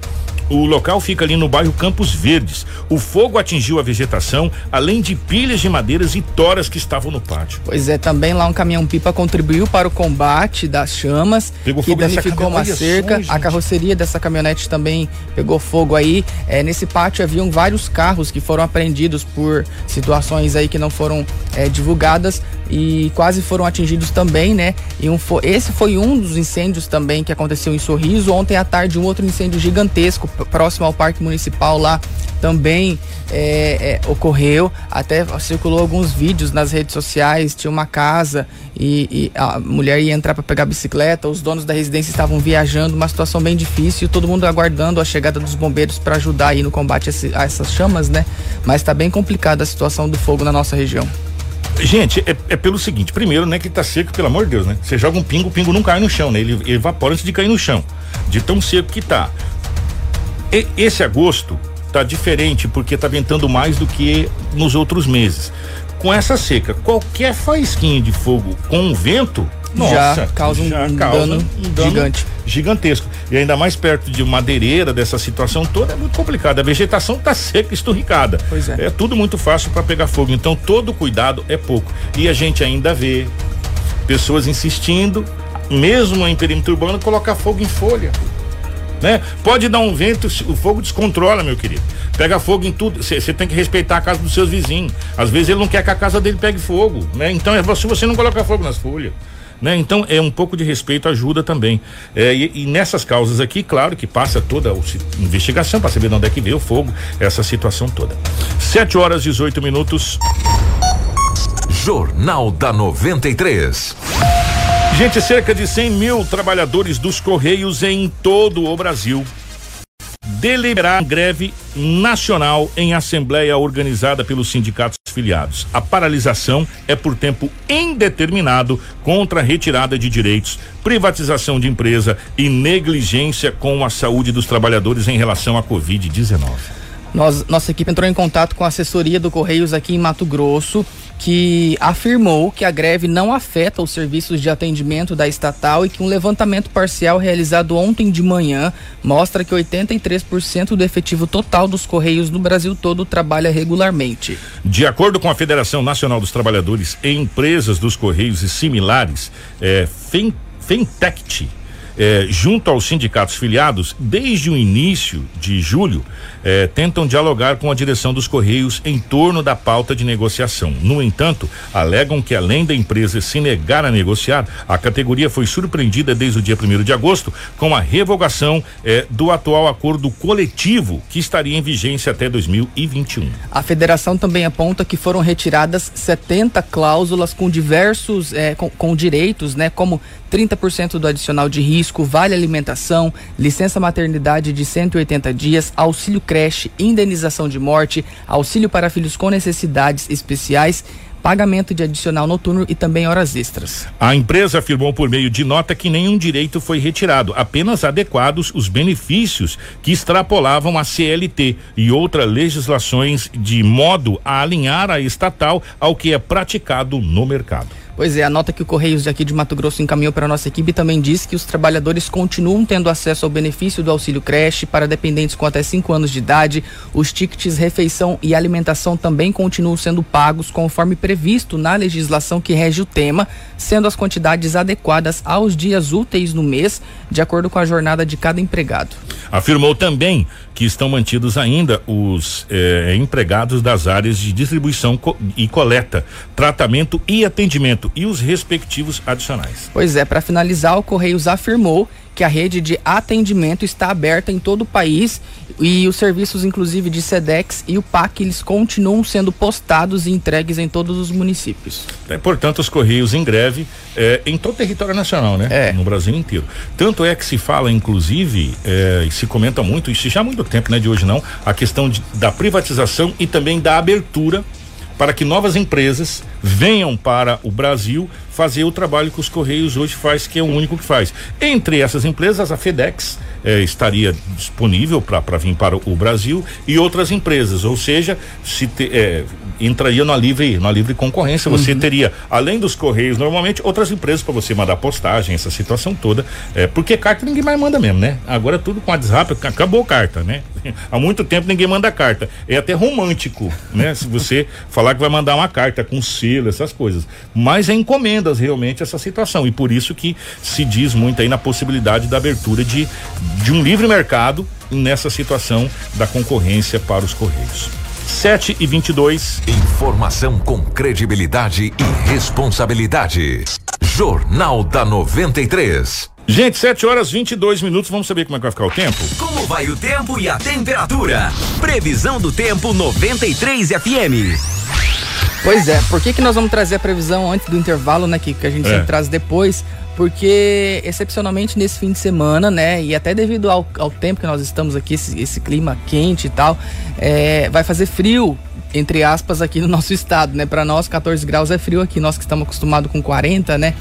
O local fica ali no bairro Campos Verdes. O fogo atingiu a vegetação, além de pilhas de madeiras e toras que estavam no pátio. Pois é, também lá um caminhão pipa contribuiu para o combate das chamas, Pegou que fogo nessa danificou uma cerca. gente. A carroceria dessa caminhonete também pegou fogo aí. É, nesse pátio haviam vários carros que foram apreendidos por situações aí que não foram é, divulgadas e quase foram atingidos também, né? E um fo- esse foi um dos incêndios também que aconteceu em Sorriso. Ontem à tarde, um outro incêndio gigantesco próximo ao Parque Municipal lá também é, é, ocorreu. Até circulou alguns vídeos nas redes sociais. Tinha uma casa e, e a mulher ia entrar para pegar a bicicleta. Os donos da residência estavam viajando, uma situação bem difícil. Todo mundo aguardando a chegada dos bombeiros para ajudar aí no combate a, a essas chamas, né? Mas tá bem complicada a situação do fogo na nossa região. Gente, é, é pelo seguinte: primeiro, né, que tá seco, pelo amor de Deus, né? Você joga um pingo, o pingo não cai no chão, né? Ele, ele evapora antes de cair no chão. De tão seco que tá. E- esse agosto tá diferente porque tá ventando mais do que nos outros meses. Com essa seca, qualquer faísquinha de fogo com o vento já causa um, já um causa dano, um dano gigante. gigantesco. E ainda mais perto de madeireira, dessa situação toda, é muito complicado. A vegetação está seca, esturricada. Pois é. É tudo muito fácil para pegar fogo. Então, todo cuidado é pouco. E a gente ainda vê pessoas insistindo, mesmo em perímetro urbano, colocar fogo em folha. Né? Pode dar um vento, o fogo descontrola, meu querido. Pega fogo em tudo. Você tem que respeitar a casa dos seus vizinhos. Às vezes ele não quer que a casa dele pegue fogo, né? Então é se você não coloca fogo nas folhas. Né? Então é um pouco de respeito ajuda também. É, e, e, nessas causas aqui, claro que passa toda a investigação para saber de onde é que veio o fogo, essa situação toda. 7 horas e 18 minutos. Jornal da 93. Gente, cerca de 100 mil trabalhadores dos Correios em todo o Brasil deliberar greve nacional em assembleia organizada pelos sindicatos filiados. A paralisação é por tempo indeterminado contra a retirada de direitos, privatização de empresa e negligência com a saúde dos trabalhadores em relação à Covid-19. Nós, nossa equipe entrou em contato com a assessoria do Correios aqui em Mato Grosso que afirmou que a greve não afeta os serviços de atendimento da estatal e que um levantamento parcial realizado ontem de manhã mostra que 83% do efetivo total dos Correios no Brasil todo trabalha regularmente. De acordo com a Federação Nacional dos Trabalhadores e Empresas dos Correios e similares, é, Fintech, é, junto aos sindicatos filiados, desde o início de julho, é, tentam dialogar com a direção dos Correios em torno da pauta de negociação. No entanto, alegam que além da empresa se negar a negociar, a categoria foi surpreendida desde o dia 1 de agosto com a revogação é, do atual acordo coletivo que estaria em vigência até 2021. A federação também aponta que foram retiradas 70 cláusulas com diversos é, com, com direitos, né, como 30% do adicional de risco, vale alimentação, licença maternidade de 180 dias, auxílio creche, indenização de morte, auxílio para filhos com necessidades especiais pagamento de adicional noturno e também horas extras. A empresa afirmou por meio de nota que nenhum direito foi retirado, apenas adequados os benefícios que extrapolavam a CLT e outras legislações de modo a alinhar a estatal ao que é praticado no mercado. Pois é, a nota que o Correios aqui de Mato Grosso encaminhou para a nossa equipe também diz que os trabalhadores continuam tendo acesso ao benefício do auxílio creche para dependentes com até 5 anos de idade. Os tickets refeição e alimentação também continuam sendo pagos conforme previsto na legislação que rege o tema, sendo as quantidades adequadas aos dias úteis no mês, de acordo com a jornada de cada empregado. Afirmou também que estão mantidos ainda os eh, empregados das áreas de distribuição e coleta, tratamento e atendimento e os respectivos adicionais. Pois é, para finalizar, o Correios afirmou que a rede de atendimento está aberta em todo o país e os serviços, inclusive de SEDEX e o PAC, eles continuam sendo postados e entregues em todos os municípios. É, portanto, os Correios em greve é, em todo o território nacional, né? É. No Brasil inteiro. Tanto é que se fala, inclusive, é, e se comenta muito, isso já há muito tempo, né? De hoje não, a questão de, da privatização e também da abertura para que novas empresas venham para o Brasil fazer o trabalho que os Correios hoje faz, que é o único que faz. Entre essas empresas, a FedEx eh, estaria disponível para vir para o Brasil e outras empresas, ou seja, se te, eh, entraria na livre, na livre concorrência. Você uhum. teria, além dos Correios, normalmente, outras empresas para você mandar postagem, essa situação toda. Eh, porque carta ninguém mais manda mesmo, né? Agora tudo com WhatsApp, acabou carta, né? Há muito tempo ninguém manda carta. É até romântico, né? Se você falar que vai mandar uma carta com selo, essas coisas. Mas é realmente essa situação. E por isso que se diz muito aí na possibilidade da abertura de, de um livre mercado nessa situação da concorrência para os Correios. 7 e 22 Informação com credibilidade e responsabilidade. Jornal da 93. Gente, 7 horas 22 minutos. Vamos saber como é que vai ficar o tempo? Como vai o tempo e a temperatura? Previsão do tempo 93 FM. Pois é, por que, que nós vamos trazer a previsão antes do intervalo, né? Que, que a gente é. sempre traz depois? Porque, excepcionalmente nesse fim de semana, né? E até devido ao, ao tempo que nós estamos aqui, esse, esse clima quente e tal, é, vai fazer frio entre aspas, aqui no nosso estado, né? Para nós, 14 graus é frio aqui, nós que estamos acostumados com 40, né?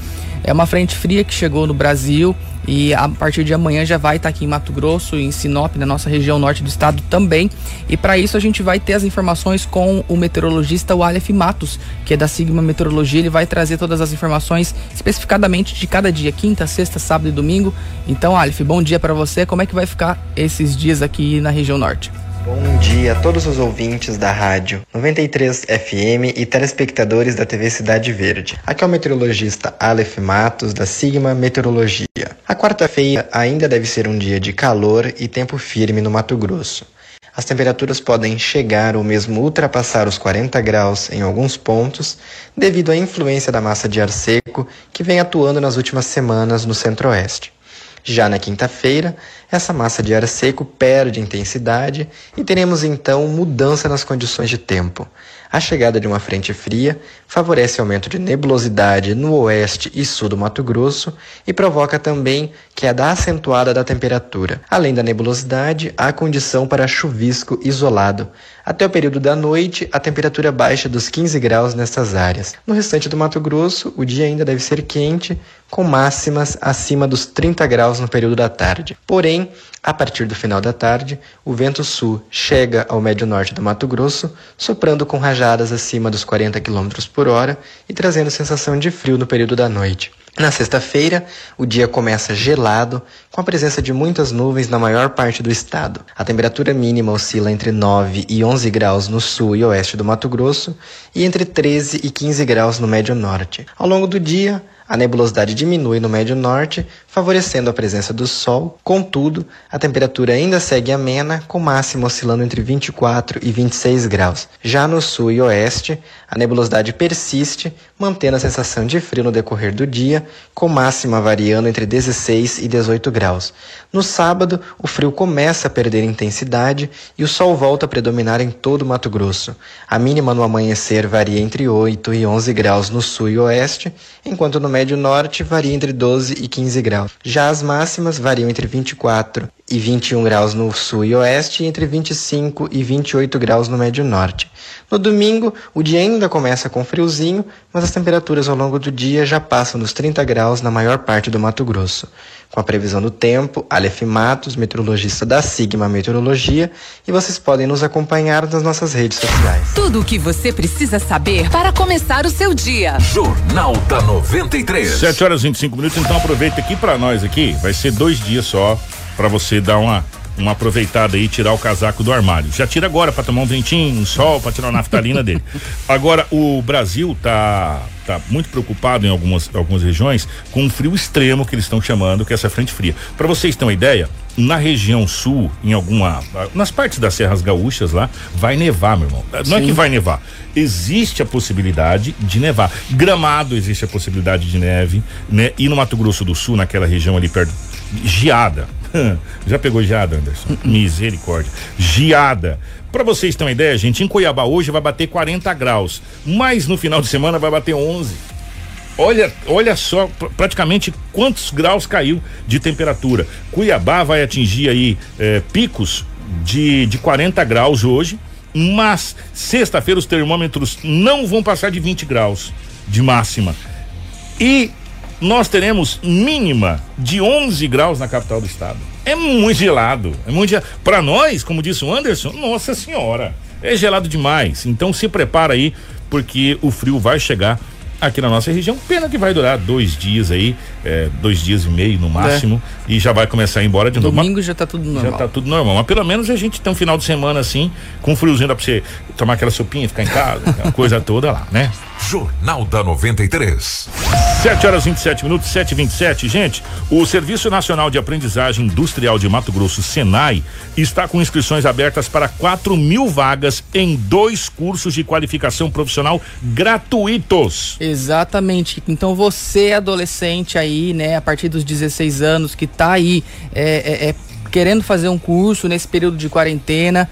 É uma frente fria que chegou no Brasil e a partir de amanhã já vai estar tá aqui em Mato Grosso, em Sinop, na nossa região norte do estado também. E para isso a gente vai ter as informações com o meteorologista o Aleph Matos, que é da Sigma Meteorologia. Ele vai trazer todas as informações especificadamente de cada dia, quinta, sexta, sábado e domingo. Então, Aleph, bom dia para você. Como é que vai ficar esses dias aqui na região norte? Bom dia a todos os ouvintes da rádio 93 FM e telespectadores da TV Cidade Verde. Aqui é o meteorologista Aleph Matos da Sigma Meteorologia. A quarta-feira ainda deve ser um dia de calor e tempo firme no Mato Grosso. As temperaturas podem chegar ou mesmo ultrapassar os 40 graus em alguns pontos, devido à influência da massa de ar seco que vem atuando nas últimas semanas no centro-oeste. Já na quinta-feira, essa massa de ar seco perde intensidade e teremos então mudança nas condições de tempo. A chegada de uma frente fria favorece aumento de nebulosidade no oeste e sul do Mato Grosso e provoca também queda acentuada da temperatura. Além da nebulosidade, há condição para chuvisco isolado. Até o período da noite, a temperatura baixa dos 15 graus nessas áreas. No restante do Mato Grosso, o dia ainda deve ser quente, com máximas acima dos 30 graus no período da tarde. Porém, a partir do final da tarde, o vento sul chega ao médio norte do Mato Grosso, soprando com rajadas acima dos 40 km por hora e trazendo sensação de frio no período da noite. Na sexta-feira, o dia começa gelado, com a presença de muitas nuvens na maior parte do estado. A temperatura mínima oscila entre 9 e 11 graus no sul e oeste do Mato Grosso e entre 13 e 15 graus no médio norte. Ao longo do dia, a nebulosidade diminui no médio norte, favorecendo a presença do Sol. Contudo, a temperatura ainda segue amena, com máxima oscilando entre 24 e 26 graus. Já no sul e oeste, a nebulosidade persiste, mantendo a sensação de frio no decorrer do dia, com máxima variando entre 16 e 18 graus. No sábado, o frio começa a perder intensidade e o sol volta a predominar em todo o Mato Grosso. A mínima no amanhecer varia entre 8 e 11 graus no sul e oeste, enquanto no médio norte varia entre 12 e 15 graus. Já as máximas variam entre 24 e 21 graus no sul e oeste e entre 25 e 28 graus no médio norte. No domingo, o dia ainda começa com friozinho, mas as temperaturas ao longo do dia já passam dos 30 graus na maior parte do Mato Grosso. Com a previsão do tempo, Aleph Matos, meteorologista da Sigma Meteorologia, e vocês podem nos acompanhar nas nossas redes sociais. Tudo o que você precisa saber para começar o seu dia. Jornal da 93. 7 horas e 25 minutos, então aproveita aqui para nós aqui, vai ser dois dias só para você dar uma uma aproveitada aí tirar o casaco do armário. Já tira agora para tomar um ventinho, um sol, para tirar a naftalina dele. Agora o Brasil tá tá muito preocupado em algumas algumas regiões com um frio extremo que eles estão chamando, que é essa frente fria. Para vocês terem uma ideia, na região sul, em alguma nas partes das serras gaúchas lá, vai nevar, meu irmão. Não é que vai nevar, existe a possibilidade de nevar. Gramado existe a possibilidade de neve, né? E no Mato Grosso do Sul, naquela região ali perto geada. Já pegou geada, Anderson? Misericórdia. Geada. Para vocês terem uma ideia, gente, em Cuiabá hoje vai bater 40 graus, mas no final de semana vai bater 11. Olha, olha só praticamente quantos graus caiu de temperatura. Cuiabá vai atingir aí eh, picos de, de 40 graus hoje, mas sexta-feira os termômetros não vão passar de 20 graus de máxima. E nós teremos mínima de 11 graus na capital do estado. É muito gelado, é muito gelado. Para nós, como disse o Anderson, nossa senhora, é gelado demais. Então se prepara aí, porque o frio vai chegar aqui na nossa região. Pena que vai durar dois dias aí, é, dois dias e meio no máximo, é. e já vai começar a ir embora de novo. Domingo Mas, já tá tudo normal. Já tá tudo normal. Mas pelo menos a gente tem um final de semana assim, com um friozinho, dá pra você tomar aquela sopinha, ficar em casa, coisa toda lá, né? Jornal da 93. 7 horas 27 minutos, 7 e 27 Gente, o Serviço Nacional de Aprendizagem Industrial de Mato Grosso, Senai, está com inscrições abertas para 4 mil vagas em dois cursos de qualificação profissional gratuitos. Exatamente. Então você, adolescente aí, né, a partir dos 16 anos, que está aí é, é, é, querendo fazer um curso nesse período de quarentena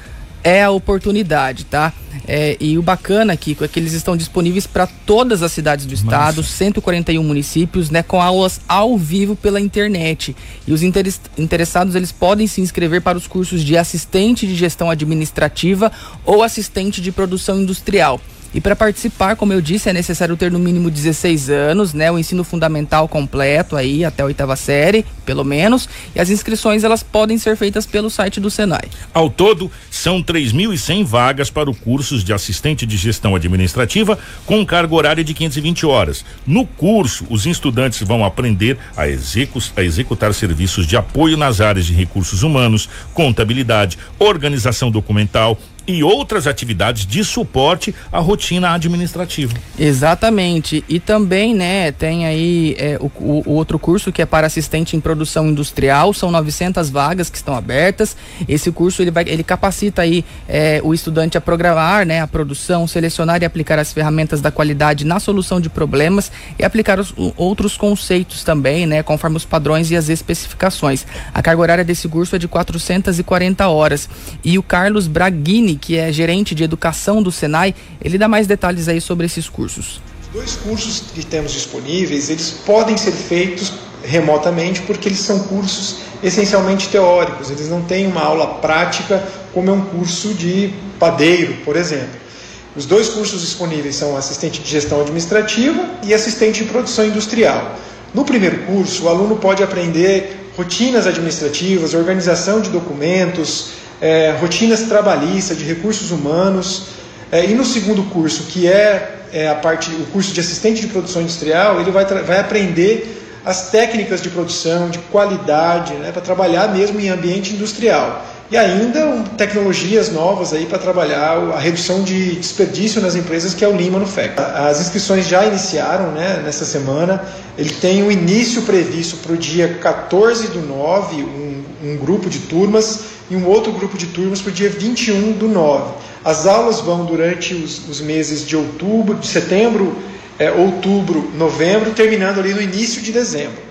é a oportunidade, tá? É, e o bacana, Kiko, é que eles estão disponíveis para todas as cidades do estado, Nossa. 141 municípios, né, com aulas ao vivo pela internet. E os interessados eles podem se inscrever para os cursos de assistente de gestão administrativa ou assistente de produção industrial. E para participar, como eu disse, é necessário ter no mínimo 16 anos, né? O ensino fundamental completo aí, até a oitava série, pelo menos. E as inscrições, elas podem ser feitas pelo site do Senai. Ao todo, são 3.100 vagas para o curso de assistente de gestão administrativa com carga horária de 520 horas. No curso, os estudantes vão aprender a, execu a executar serviços de apoio nas áreas de recursos humanos, contabilidade, organização documental, e outras atividades de suporte à rotina administrativa. Exatamente. E também, né, tem aí é, o, o, outro curso que é para assistente em produção industrial, são 900 vagas que estão abertas. Esse curso ele vai, ele capacita aí é, o estudante a programar, né, a produção, selecionar e aplicar as ferramentas da qualidade na solução de problemas e aplicar os, outros conceitos também, né, conforme os padrões e as especificações. A carga horária desse curso é de 440 horas. E o Carlos Braghini, que é gerente de educação do Senai, ele dá mais detalhes aí sobre esses cursos. Os dois cursos que temos disponíveis, eles podem ser feitos remotamente porque eles são cursos essencialmente teóricos, eles não têm uma aula prática como é um curso de padeiro, por exemplo. Os dois cursos disponíveis são assistente de gestão administrativa e assistente de produção industrial. No primeiro curso, o aluno pode aprender rotinas administrativas, organização de documentos, é, rotinas trabalhistas, de recursos humanos. É, e no segundo curso, que é, é, a parte, o curso de assistente de produção industrial, ele vai, vai aprender as técnicas de produção, de qualidade, né, para trabalhar mesmo em ambiente industrial. E ainda tecnologias novas aí para trabalhar a redução de desperdício nas empresas, que é o Lean Manufacturing. As inscrições já iniciaram né, nessa semana. Ele tem o um início previsto para o dia 14 do 9, um, um grupo de turmas e um outro grupo de turmas para o dia 21 do 9. As aulas vão durante os, os meses de outubro, de setembro, é, outubro, novembro, terminando ali no início de dezembro.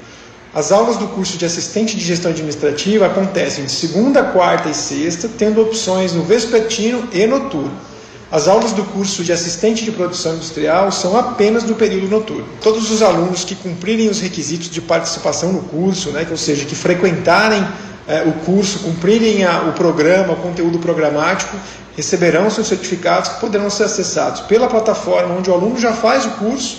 As aulas do curso de assistente de gestão administrativa acontecem de segunda, quarta e sexta, tendo opções no vespertino e noturno. As aulas do curso de assistente de produção industrial são apenas no período noturno. Todos os alunos que cumprirem os requisitos de participação no curso, né, ou seja, que frequentarem é, o curso, cumprirem a, o programa, o conteúdo programático, receberão seus certificados que poderão ser acessados pela plataforma onde o aluno já faz o curso,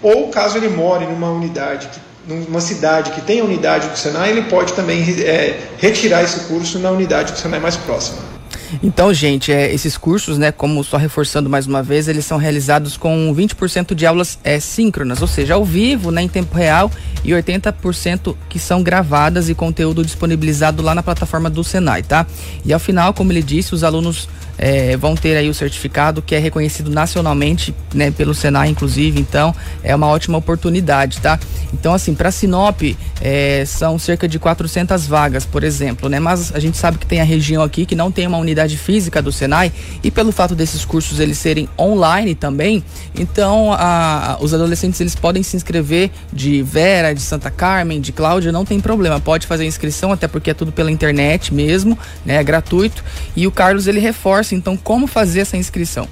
ou caso ele more numa unidade, que, numa cidade que tem a unidade do Senai, ele pode também é, retirar esse curso na unidade do Senai mais próxima. Então, gente, é, esses cursos, né, como só reforçando mais uma vez, eles são realizados com 20% de aulas é, síncronas, ou seja, ao vivo, né, em tempo real, e 80% que são gravadas e conteúdo disponibilizado lá na plataforma do Senai, tá? E ao final, como ele disse, os alunos é, vão ter aí o certificado que é reconhecido nacionalmente, né, pelo Senai, inclusive. Então, é uma ótima oportunidade, tá? Então, assim, para Sinop é, são cerca de 400 vagas, por exemplo, né? Mas a gente sabe que tem a região aqui que não tem uma unidade física do Senai e pelo fato desses cursos eles serem online também, então a, os adolescentes eles podem se inscrever de Vera, de Santa Carmen, de Cláudia, não tem problema, pode fazer a inscrição até porque é tudo pela internet mesmo, né? É gratuito. E o Carlos ele reforça então como fazer essa inscrição?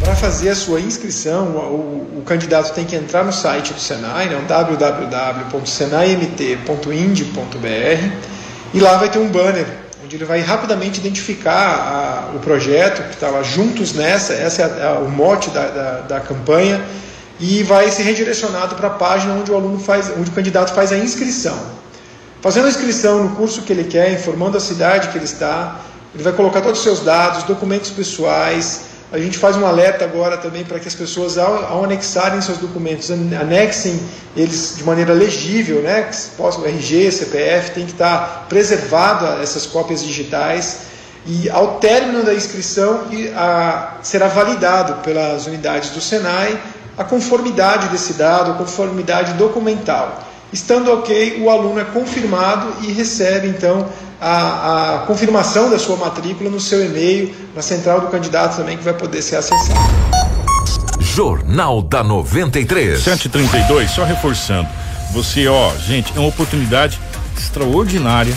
Para fazer a sua inscrição, o, o, candidato tem que entrar no site do Senai, né, www.senaimt.ind.br, e lá vai ter um banner onde ele vai rapidamente identificar a, o projeto que está lá juntos nessa, essa é a, a, o mote da, da, da, campanha, e vai ser redirecionado para a página onde o aluno faz, onde o candidato faz a inscrição. Fazendo a inscrição no curso que ele quer, informando a cidade que ele está, ele vai colocar todos os seus dados, documentos pessoais. A gente faz um alerta agora também para que as pessoas, ao, ao, anexarem seus documentos, anexem eles de maneira legível, né? RG, CPF, tem que estar preservado essas cópias digitais. E ao término da inscrição, a, será validado pelas unidades do Senai a conformidade desse dado, a conformidade documental. Estando ok, o aluno é confirmado e recebe então a, a confirmação da sua matrícula no seu e-mail, na central do candidato também, que vai poder ser acessado. Jornal da 93. 132, só reforçando. Você, ó, gente, é uma oportunidade extraordinária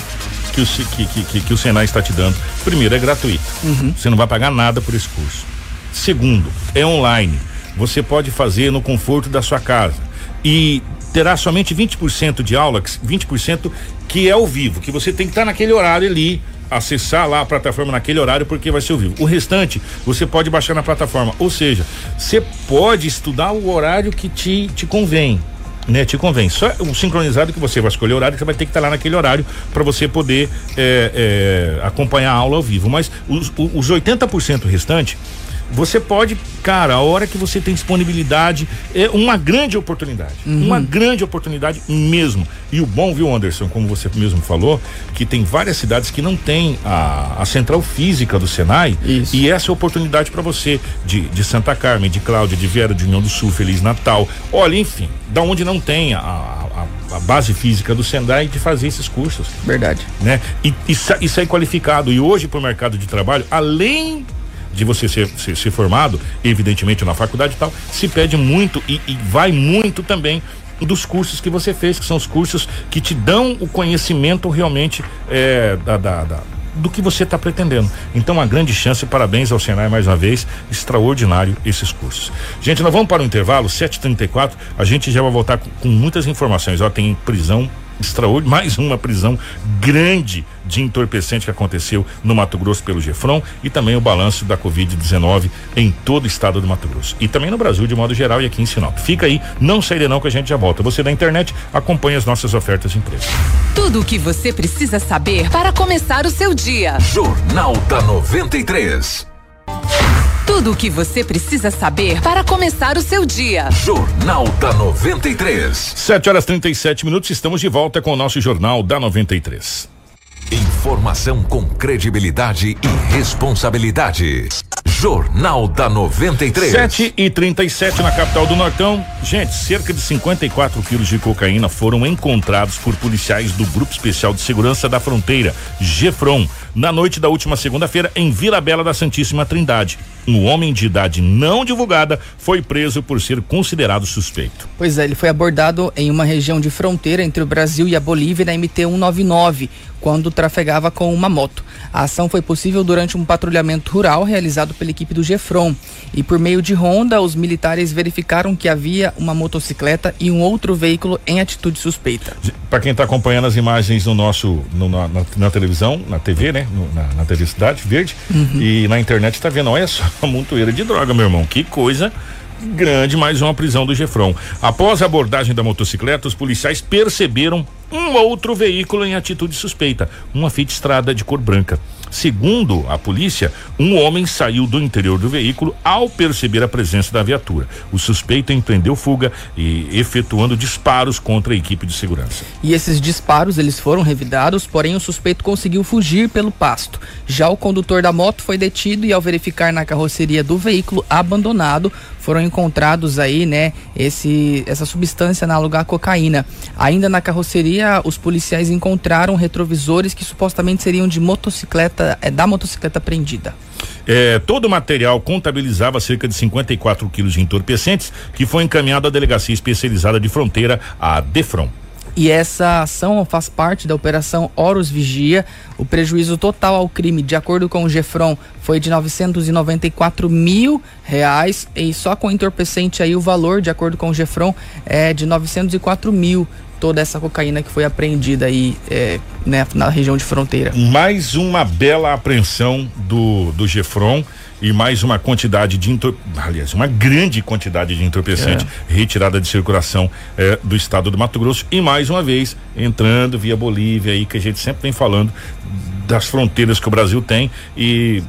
que o, que, que, que, que o Senai está te dando Primeiro, é gratuito. Você não vai pagar nada por esse curso. Segundo, é online. Você pode fazer no conforto da sua casa. E terá somente 20% de aula, que- 20% que é ao vivo, que você tem que estar naquele horário ali, acessar lá a plataforma naquele horário porque vai ser ao vivo. O restante você pode baixar na plataforma. Ou seja, você pode estudar o horário que te, te convém. Né, te convém. Só o sincronizado que você vai escolher o horário, que você vai ter que estar lá naquele horário para você poder é, é, acompanhar a aula ao vivo. Mas os, os 80% restante, você pode, cara, a hora que você tem disponibilidade, é uma grande oportunidade. Uma grande oportunidade mesmo. E o bom, viu, Anderson, como você mesmo falou, que tem várias cidades que não tem a, a central física do Senai. Isso. E essa é a oportunidade para você de, de Santa Carmen, de Cláudia, de Viera, de União do Sul, Feliz Natal. Olha, enfim, da onde não tem a, a, a base física do Senai de fazer esses cursos Verdade. né? E, e, e sair qualificado. E hoje, para o mercado de trabalho, além de você ser, ser, ser formado, evidentemente na faculdade e tal, se pede muito e, e vai muito também dos cursos que você fez, que são os cursos que te dão o conhecimento realmente é, da, da- da- do que você está pretendendo. Então, uma grande chance, parabéns ao Senai mais uma vez, extraordinário esses cursos. Gente, nós vamos para o intervalo, 7h34, a gente já vai voltar com, com muitas informações. Ó, tem prisão extraordinária, mais uma prisão grande de entorpecente que aconteceu no Mato Grosso pelo Gefron e também o balanço da Covid-19 em todo o estado do Mato Grosso. E também no Brasil de modo geral e aqui em Sinop. Fica aí, não saída não que a gente já volta. Você da internet acompanha as nossas ofertas de empresa. Tudo o que você precisa saber para começar o seu dia. Jornal da 93. Tudo o que você precisa saber para começar o seu dia. Jornal da 93. 7 horas 37 minutos, estamos de volta com o nosso Jornal da 93. Informação com credibilidade e responsabilidade. Jornal da 93. 7 e 37 na capital do Nortão. Gente, cerca de 54 quilos de cocaína foram encontrados por policiais do Grupo Especial de Segurança da Fronteira, GEFRON, na noite da última segunda-feira em Vila Bela da Santíssima Trindade. Um homem de idade não divulgada foi preso por ser considerado suspeito. Pois é, ele foi abordado em uma região de fronteira entre o Brasil e a Bolívia na MT-199, quando trafegava com uma moto. A ação foi possível durante um patrulhamento rural realizado pela equipe do Gefron. E por meio de ronda, os militares verificaram que havia uma motocicleta e um outro veículo em atitude suspeita. Para quem está acompanhando as imagens no nosso no- na, na- na televisão, na TV, né? No- na, na TV Cidade Verde e na internet está vendo, olha só, a montoeira de droga, meu irmão. Que coisa grande, mais uma prisão do Gefron. Após a abordagem da motocicleta, os policiais perceberam um outro veículo em atitude suspeita, uma Fiat Strada de cor branca. Segundo a polícia, um homem saiu do interior do veículo ao perceber a presença da viatura. O suspeito empreendeu fuga e efetuando disparos contra a equipe de segurança. E esses disparos eles foram revidados, porém o suspeito conseguiu fugir pelo pasto. Já o condutor da moto foi detido e ao verificar na carroceria do veículo abandonado, foram encontrados aí, né, esse essa substância análoga à cocaína. Ainda na carroceria, os policiais encontraram retrovisores que supostamente seriam de motocicleta, é, da motocicleta prendida. É, todo o material contabilizava cerca de 54 quilos de entorpecentes que foi encaminhado à delegacia especializada de fronteira, a Defron. E essa ação faz parte da operação Horus Vigia. O prejuízo total ao crime, de acordo com o Gefron, foi de 994 mil reais. E só com entorpecente aí o valor, de acordo com o Gefron, é de 904 mil. Toda essa cocaína que foi apreendida aí é, né, na região de fronteira. Mais uma bela apreensão do, do Gefron e mais uma quantidade de aliás, uma grande quantidade de entorpecente retirada de circulação eh, do estado do Mato Grosso e mais uma vez entrando via Bolívia aí que a gente sempre vem falando das fronteiras que o Brasil tem e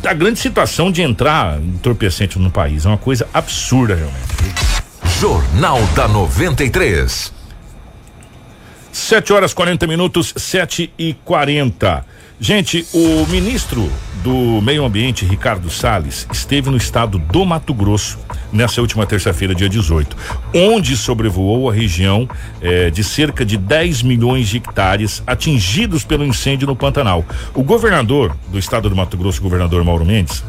da grande situação de entrar entorpecente no país, é uma coisa absurda realmente. Jornal da 93. 7 horas 40 minutos, 7 e 40. Gente, o ministro do Meio Ambiente, Ricardo Salles, esteve no estado do Mato Grosso nessa última terça-feira, dia 18, onde sobrevoou a região eh, de cerca de 10 milhões de hectares atingidos pelo incêndio no Pantanal. O governador do estado do Mato Grosso, governador Mauro Mendes,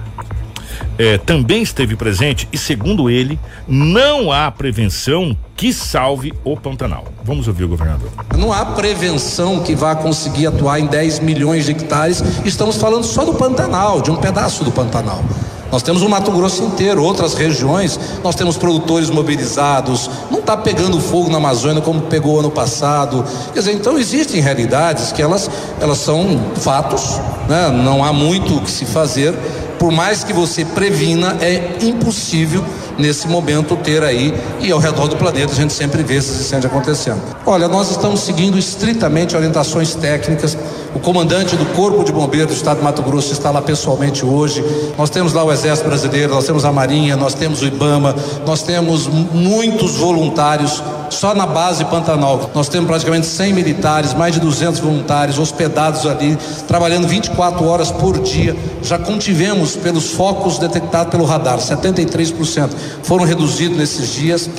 eh, também esteve presente e, segundo ele, não há prevenção que salve o Pantanal. Vamos ouvir o governador. Não há prevenção que vá conseguir atuar em 10 milhões de hectares. Estamos falando só do Pantanal, de um pedaço do Pantanal. Nós temos o Mato Grosso inteiro, outras regiões, nós temos produtores mobilizados, não está pegando fogo na Amazônia como pegou ano passado. Quer dizer, então existem realidades que elas, elas são fatos, né? não há muito o que se fazer. Por mais que você previna, é impossível nesse momento ter aí, e ao redor do planeta a gente sempre vê esses incêndios acontecendo. Olha, nós estamos seguindo estritamente orientações técnicas. O comandante do Corpo de Bombeiros do Estado de Mato Grosso está lá pessoalmente hoje. Nós temos lá o Exército Brasileiro, nós temos a Marinha, nós temos o IBAMA, nós temos muitos voluntários só na base Pantanal. Nós temos praticamente 100 militares, mais de 200 voluntários hospedados ali, trabalhando 24 horas por dia. Já contivemos pelos focos detectados pelo radar, 73% foram reduzidos nesses dias.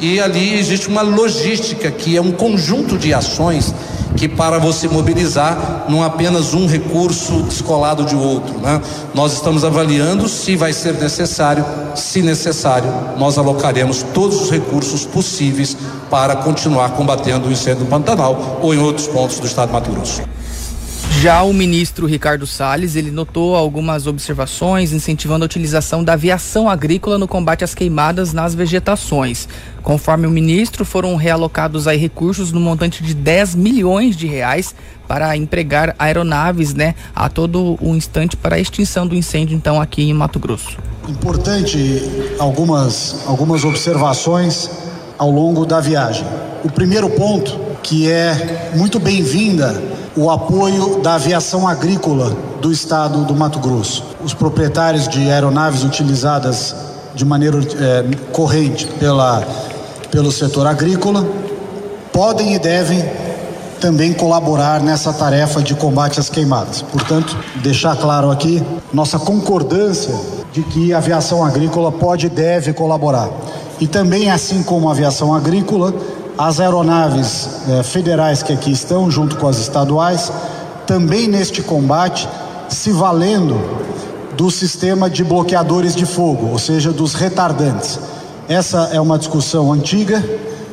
E ali existe uma logística que é um conjunto de ações que para você mobilizar não apenas um recurso descolado de outro, né? Nós estamos avaliando se vai ser necessário, se necessário, nós alocaremos todos os recursos possíveis para continuar combatendo o incêndio do Pantanal ou em outros pontos do estado de Mato Grosso. Já o ministro Ricardo Salles, ele notou algumas observações incentivando a utilização da aviação agrícola no combate às queimadas nas vegetações. Conforme o ministro, foram realocados aí recursos no montante de 10 milhões de reais para empregar aeronaves, né, a todo o instante para a extinção do incêndio então aqui em Mato Grosso. Importante algumas algumas observações ao longo da viagem. O primeiro ponto, que é muito bem-vinda o apoio da aviação agrícola do estado do Mato Grosso. Os proprietários de aeronaves utilizadas de maneira é, corrente pela, pelo setor agrícola podem e devem também colaborar nessa tarefa de combate às queimadas. Portanto, deixar claro aqui nossa concordância de que a aviação agrícola pode e deve colaborar. E também, assim como a aviação agrícola, as aeronaves eh, federais que aqui estão, junto com as estaduais, também neste combate, se valendo do sistema de bloqueadores de fogo, ou seja, dos retardantes. Essa é uma discussão antiga,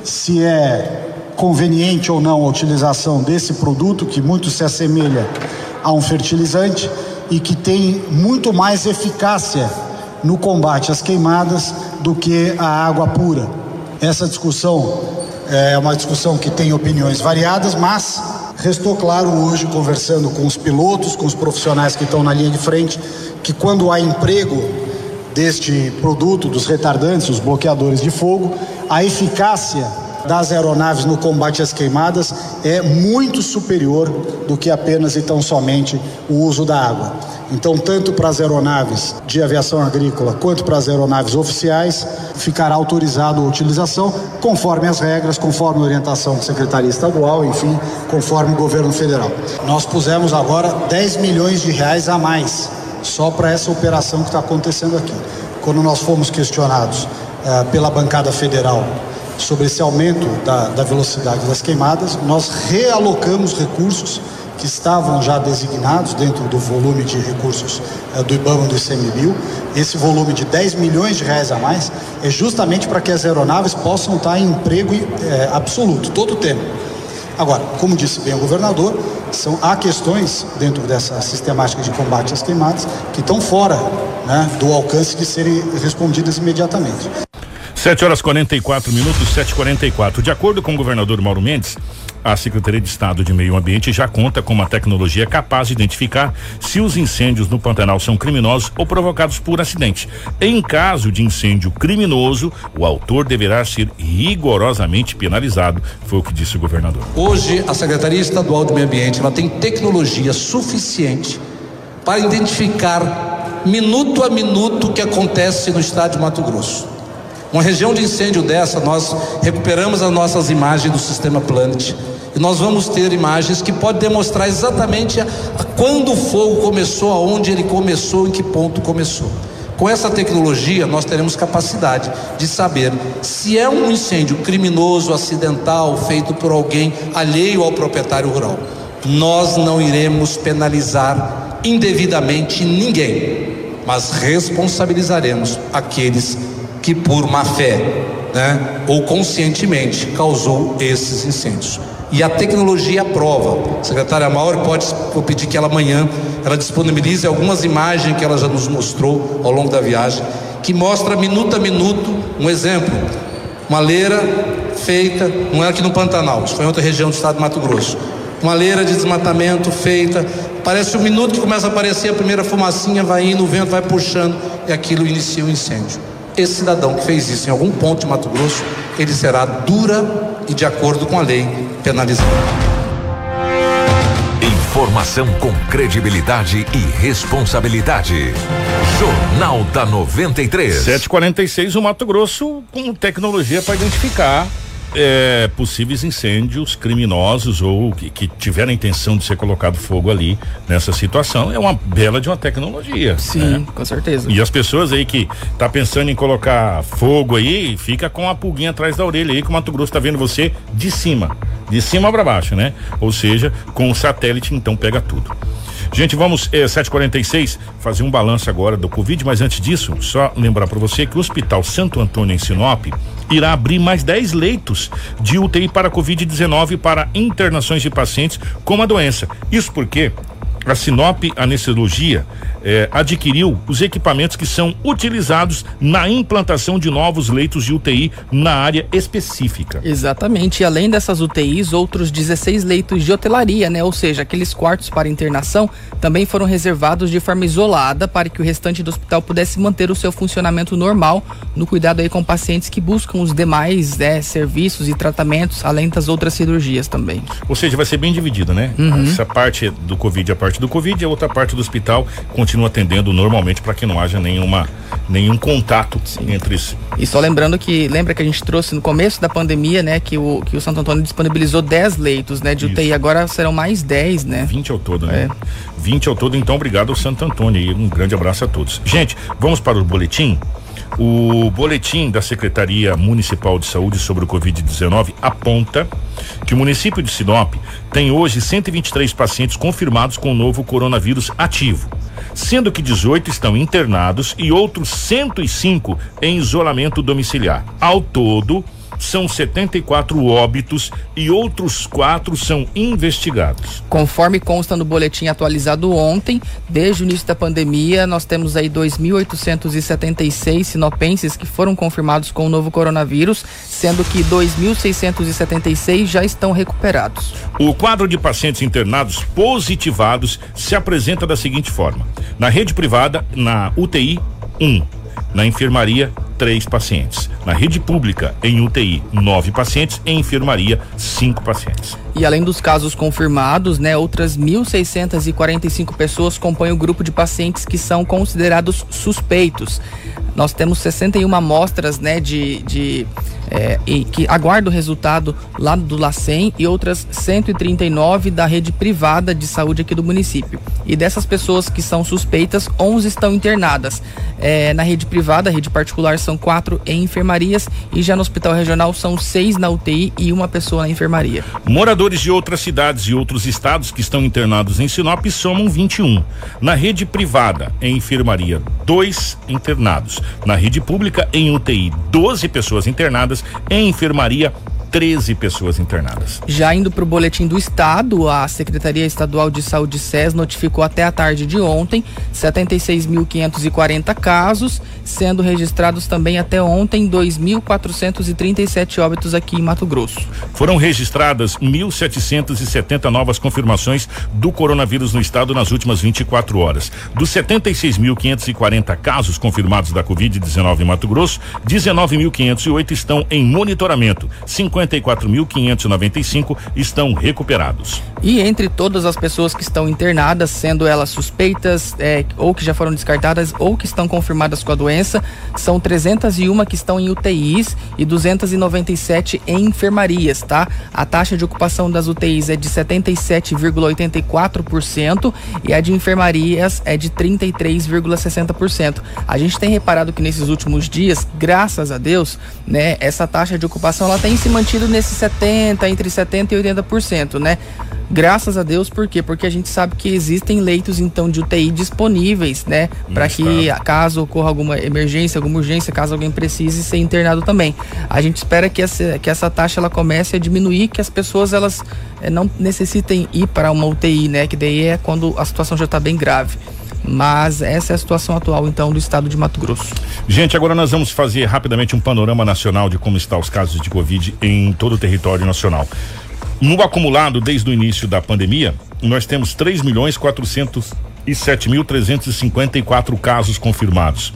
se é conveniente ou não a utilização desse produto, que muito se assemelha a um fertilizante e que tem muito mais eficácia no combate às queimadas do que a água pura. Essa discussão é uma discussão que tem opiniões variadas, mas restou claro hoje, conversando com os pilotos, com os profissionais que estão na linha de frente, que quando há emprego deste produto, dos retardantes, os bloqueadores de fogo, a eficácia das aeronaves no combate às queimadas é muito superior do que apenas e tão somente o uso da água. Então, tanto para as aeronaves de aviação agrícola quanto para as aeronaves oficiais, ficará autorizado a utilização conforme as regras, conforme a orientação da Secretaria Estadual, enfim, conforme o governo federal. Nós pusemos agora 10 milhões de reais a mais só para essa operação que está acontecendo aqui. Quando nós fomos questionados eh, pela bancada federal sobre esse aumento da, da velocidade das queimadas, nós realocamos recursos que estavam já designados dentro do volume de recursos eh, do IBAMA do ICMBio. Esse volume de 10 milhões de reais a mais é justamente para que as aeronaves possam estar em emprego eh, absoluto, todo o tempo. Agora, como disse bem o governador, são, há questões dentro dessa sistemática de combate às queimadas que estão fora né, do alcance de serem respondidas imediatamente. 7 horas 44 minutos, 7h44. De acordo com o governador Mauro Mendes, a Secretaria de Estado de Meio Ambiente já conta com uma tecnologia capaz de identificar se os incêndios no Pantanal são criminosos ou provocados por acidente. Em caso de incêndio criminoso, o autor deverá ser rigorosamente penalizado, foi o que disse o governador. Hoje, a Secretaria Estadual de Meio Ambiente ela tem tecnologia suficiente para identificar minuto a minuto o que acontece no estado de Mato Grosso. Uma região de incêndio dessa, nós recuperamos as nossas imagens do sistema Planet. E nós vamos ter imagens que podem demonstrar exatamente a, a quando o fogo começou, aonde ele começou, em que ponto começou. Com essa tecnologia, nós teremos capacidade de saber se é um incêndio criminoso, acidental, feito por alguém alheio ao proprietário rural. Nós não iremos penalizar indevidamente ninguém mas responsabilizaremos aqueles que por má fé, né, ou conscientemente causou esses incêndios. E a tecnologia prova. Secretária Mauro pode vou pedir que ela amanhã ela disponibilize algumas imagens que ela já nos mostrou ao longo da viagem, que mostra minuto a minuto um exemplo. Uma leira feita, não é aqui no Pantanal, isso foi em outra região do estado de Mato Grosso. Uma leira de desmatamento feita, parece um minuto que começa a aparecer a primeira fumacinha, vai indo, o vento vai puxando e aquilo inicia o incêndio. Esse cidadão que fez isso em algum ponto de Mato Grosso, ele será dura e de acordo com a lei penalizado. Informação com credibilidade e responsabilidade. Jornal da 93. 746 o Mato Grosso com tecnologia para identificar é, possíveis incêndios criminosos ou que, que tiveram a intenção de ser colocado fogo ali nessa situação. É uma bela de uma tecnologia. Sim, né? com certeza. E as pessoas aí que tá pensando em colocar fogo aí, fica com a pulguinha atrás da orelha aí que o Mato Grosso tá vendo você de cima, de cima para baixo, né? Ou seja, com o satélite então pega tudo. Gente, vamos, é, 746, fazer um balanço agora do Covid, mas antes disso, só lembrar para você que o Hospital Santo Antônio em Sinop irá abrir mais 10 leitos de UTI para Covid-19 para internações de pacientes com a doença. Isso porque a Sinop Anestesiologia eh, adquiriu os equipamentos que são utilizados na implantação de novos leitos de UTI na área específica. Exatamente. E além dessas UTIs, outros 16 leitos de hotelaria, né? Ou seja, aqueles quartos para internação também foram reservados de forma isolada para que o restante do hospital pudesse manter o seu funcionamento normal no cuidado aí com pacientes que buscam os demais né, serviços e tratamentos, além das outras cirurgias também. Ou seja, vai ser bem dividido, né? Uhum. Essa parte do Covid, a parte do Covid, e a outra parte do hospital continua atendendo normalmente para que não haja nenhuma, nenhum contato Sim. entre si. E só lembrando que, lembra que a gente trouxe no começo da pandemia, né, que o, que o Santo Antônio disponibilizou 10 leitos, né, de Isso. UTI, agora serão mais 10, né? 20 ao todo, né? É. 20 ao todo, então obrigado ao Santo Antônio e um grande abraço a todos. Gente, vamos para o boletim? O boletim da Secretaria Municipal de Saúde sobre o Covid-19 aponta que o município de Sinop tem hoje 123 pacientes confirmados com o novo coronavírus ativo, sendo que 18 estão internados e outros 105 em isolamento domiciliar. Ao todo, são 74 óbitos e outros quatro são investigados. Conforme consta no boletim atualizado ontem, desde o início da pandemia, nós temos aí 2.876 sinopenses que foram confirmados com o novo coronavírus, sendo que 2.676 já estão recuperados. O quadro de pacientes internados positivados se apresenta da seguinte forma: na rede privada, na UTI, 1. Um. Na enfermaria, três pacientes. Na rede pública, em UTI, nove pacientes. Em enfermaria, cinco pacientes. E além dos casos confirmados, né, outras 1.645 pessoas compõem o grupo de pacientes que são considerados suspeitos. Nós temos 61 amostras, né, de, de é, e que aguarda o resultado lá do LACEN e outras 139 da rede privada de saúde aqui do município. E dessas pessoas que são suspeitas, 11 estão internadas. É, na rede privada, rede particular, são quatro em enfermarias e já no hospital regional são seis na UTI e uma pessoa na enfermaria. Moradores de outras cidades e outros estados que estão internados em Sinop somam 21. Na rede privada, em enfermaria, dois internados. Na rede pública, em UTI, 12 pessoas internadas em enfermaria 13 pessoas internadas. Já indo para o boletim do estado, a Secretaria Estadual de Saúde SES notificou até a tarde de ontem 76.540 casos, sendo registrados também até ontem 2.437 óbitos aqui em Mato Grosso. Foram registradas 1.770 novas confirmações do coronavírus no estado nas últimas 24 horas. Dos 76.540 casos confirmados da Covid-19 em Mato Grosso, 19.508 estão em monitoramento. 50 54.595 estão recuperados. E entre todas as pessoas que estão internadas, sendo elas suspeitas é, ou que já foram descartadas ou que estão confirmadas com a doença, são 301 que estão em UTIs e 297 em enfermarias, tá? A taxa de ocupação das UTIs é de 77,84% e a de enfermarias é de 33,60%. A gente tem reparado que nesses últimos dias, graças a Deus, né, essa taxa de ocupação ela tem se mantido mantido nesse 70, entre 70 e 80%, né? Graças a Deus, por quê? Porque a gente sabe que existem leitos então de UTI disponíveis, né? Para que caso ocorra alguma emergência, alguma urgência, caso alguém precise ser internado também. A gente espera que essa, que essa taxa ela comece a diminuir, que as pessoas elas é, não necessitem ir para uma UTI, né? Que daí é quando a situação já está bem grave. Mas essa é a situação atual, então, do estado de Mato Grosso. Gente, agora nós vamos fazer rapidamente um panorama nacional de como estão os casos de Covid em todo o território nacional. No acumulado, desde o início da pandemia, nós temos 3 milhões 407 mil 354 casos confirmados.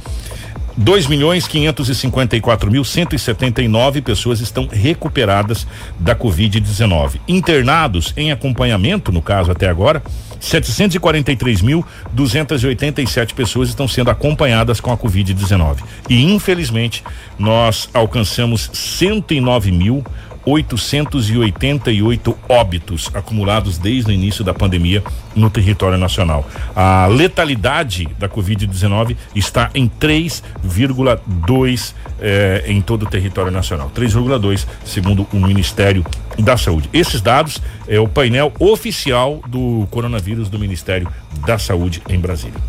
2 milhões 554 mil 179 pessoas estão recuperadas da Covid-19. Internados em acompanhamento, no caso até agora, 743.287 pessoas estão sendo acompanhadas com a Covid-19. E infelizmente, nós alcançamos 109 mil 888 óbitos acumulados desde o início da pandemia no território nacional. A letalidade da Covid-19 está em 3,2 eh, em todo o território nacional. 3,2, segundo o Ministério da Saúde. Esses dados é o painel oficial do coronavírus do Ministério da Saúde em Brasília.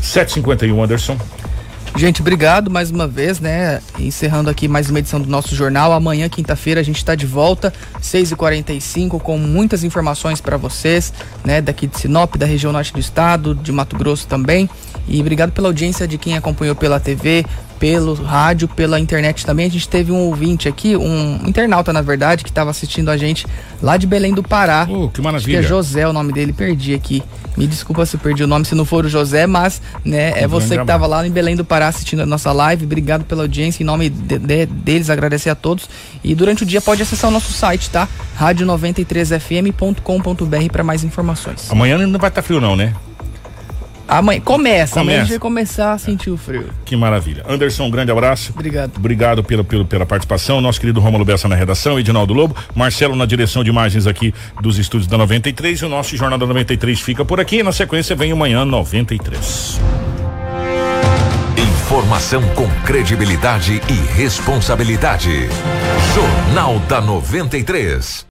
751 Anderson. Gente, obrigado mais uma vez, né? Encerrando aqui mais uma edição do nosso jornal. Amanhã, quinta-feira, a gente está de volta, 6h45, com muitas informações para vocês, né? Daqui de Sinop, da região norte do estado, de Mato Grosso também. E obrigado pela audiência de quem acompanhou pela TV, pelo rádio, pela internet também. A gente teve um ouvinte aqui, um internauta, na verdade, que estava assistindo a gente lá de Belém do Pará. Oh, que maravilha. Acho que é José o nome dele, perdi aqui. Me desculpa se eu perdi o nome, se não for o José, mas né, é você que estava lá em Belém do Pará assistindo a nossa live. Obrigado pela audiência. Em nome de, de, deles, agradecer a todos. E durante o dia pode acessar o nosso site, tá? rádio93fm.com.br para mais informações. Amanhã não vai estar tá frio, não, né? Amanhã começa, começa. amanhã a gente vai começar a sentir o frio. Que maravilha. Anderson, um grande abraço. Obrigado. Obrigado pela, pela, pela participação. Nosso querido Romulo Bessa na redação, Edinaldo Lobo, Marcelo na direção de imagens aqui dos estúdios da 93. E o nosso Jornal da 93 fica por aqui. Na sequência vem o Manhã 93. Informação com credibilidade e responsabilidade. Jornal da 93.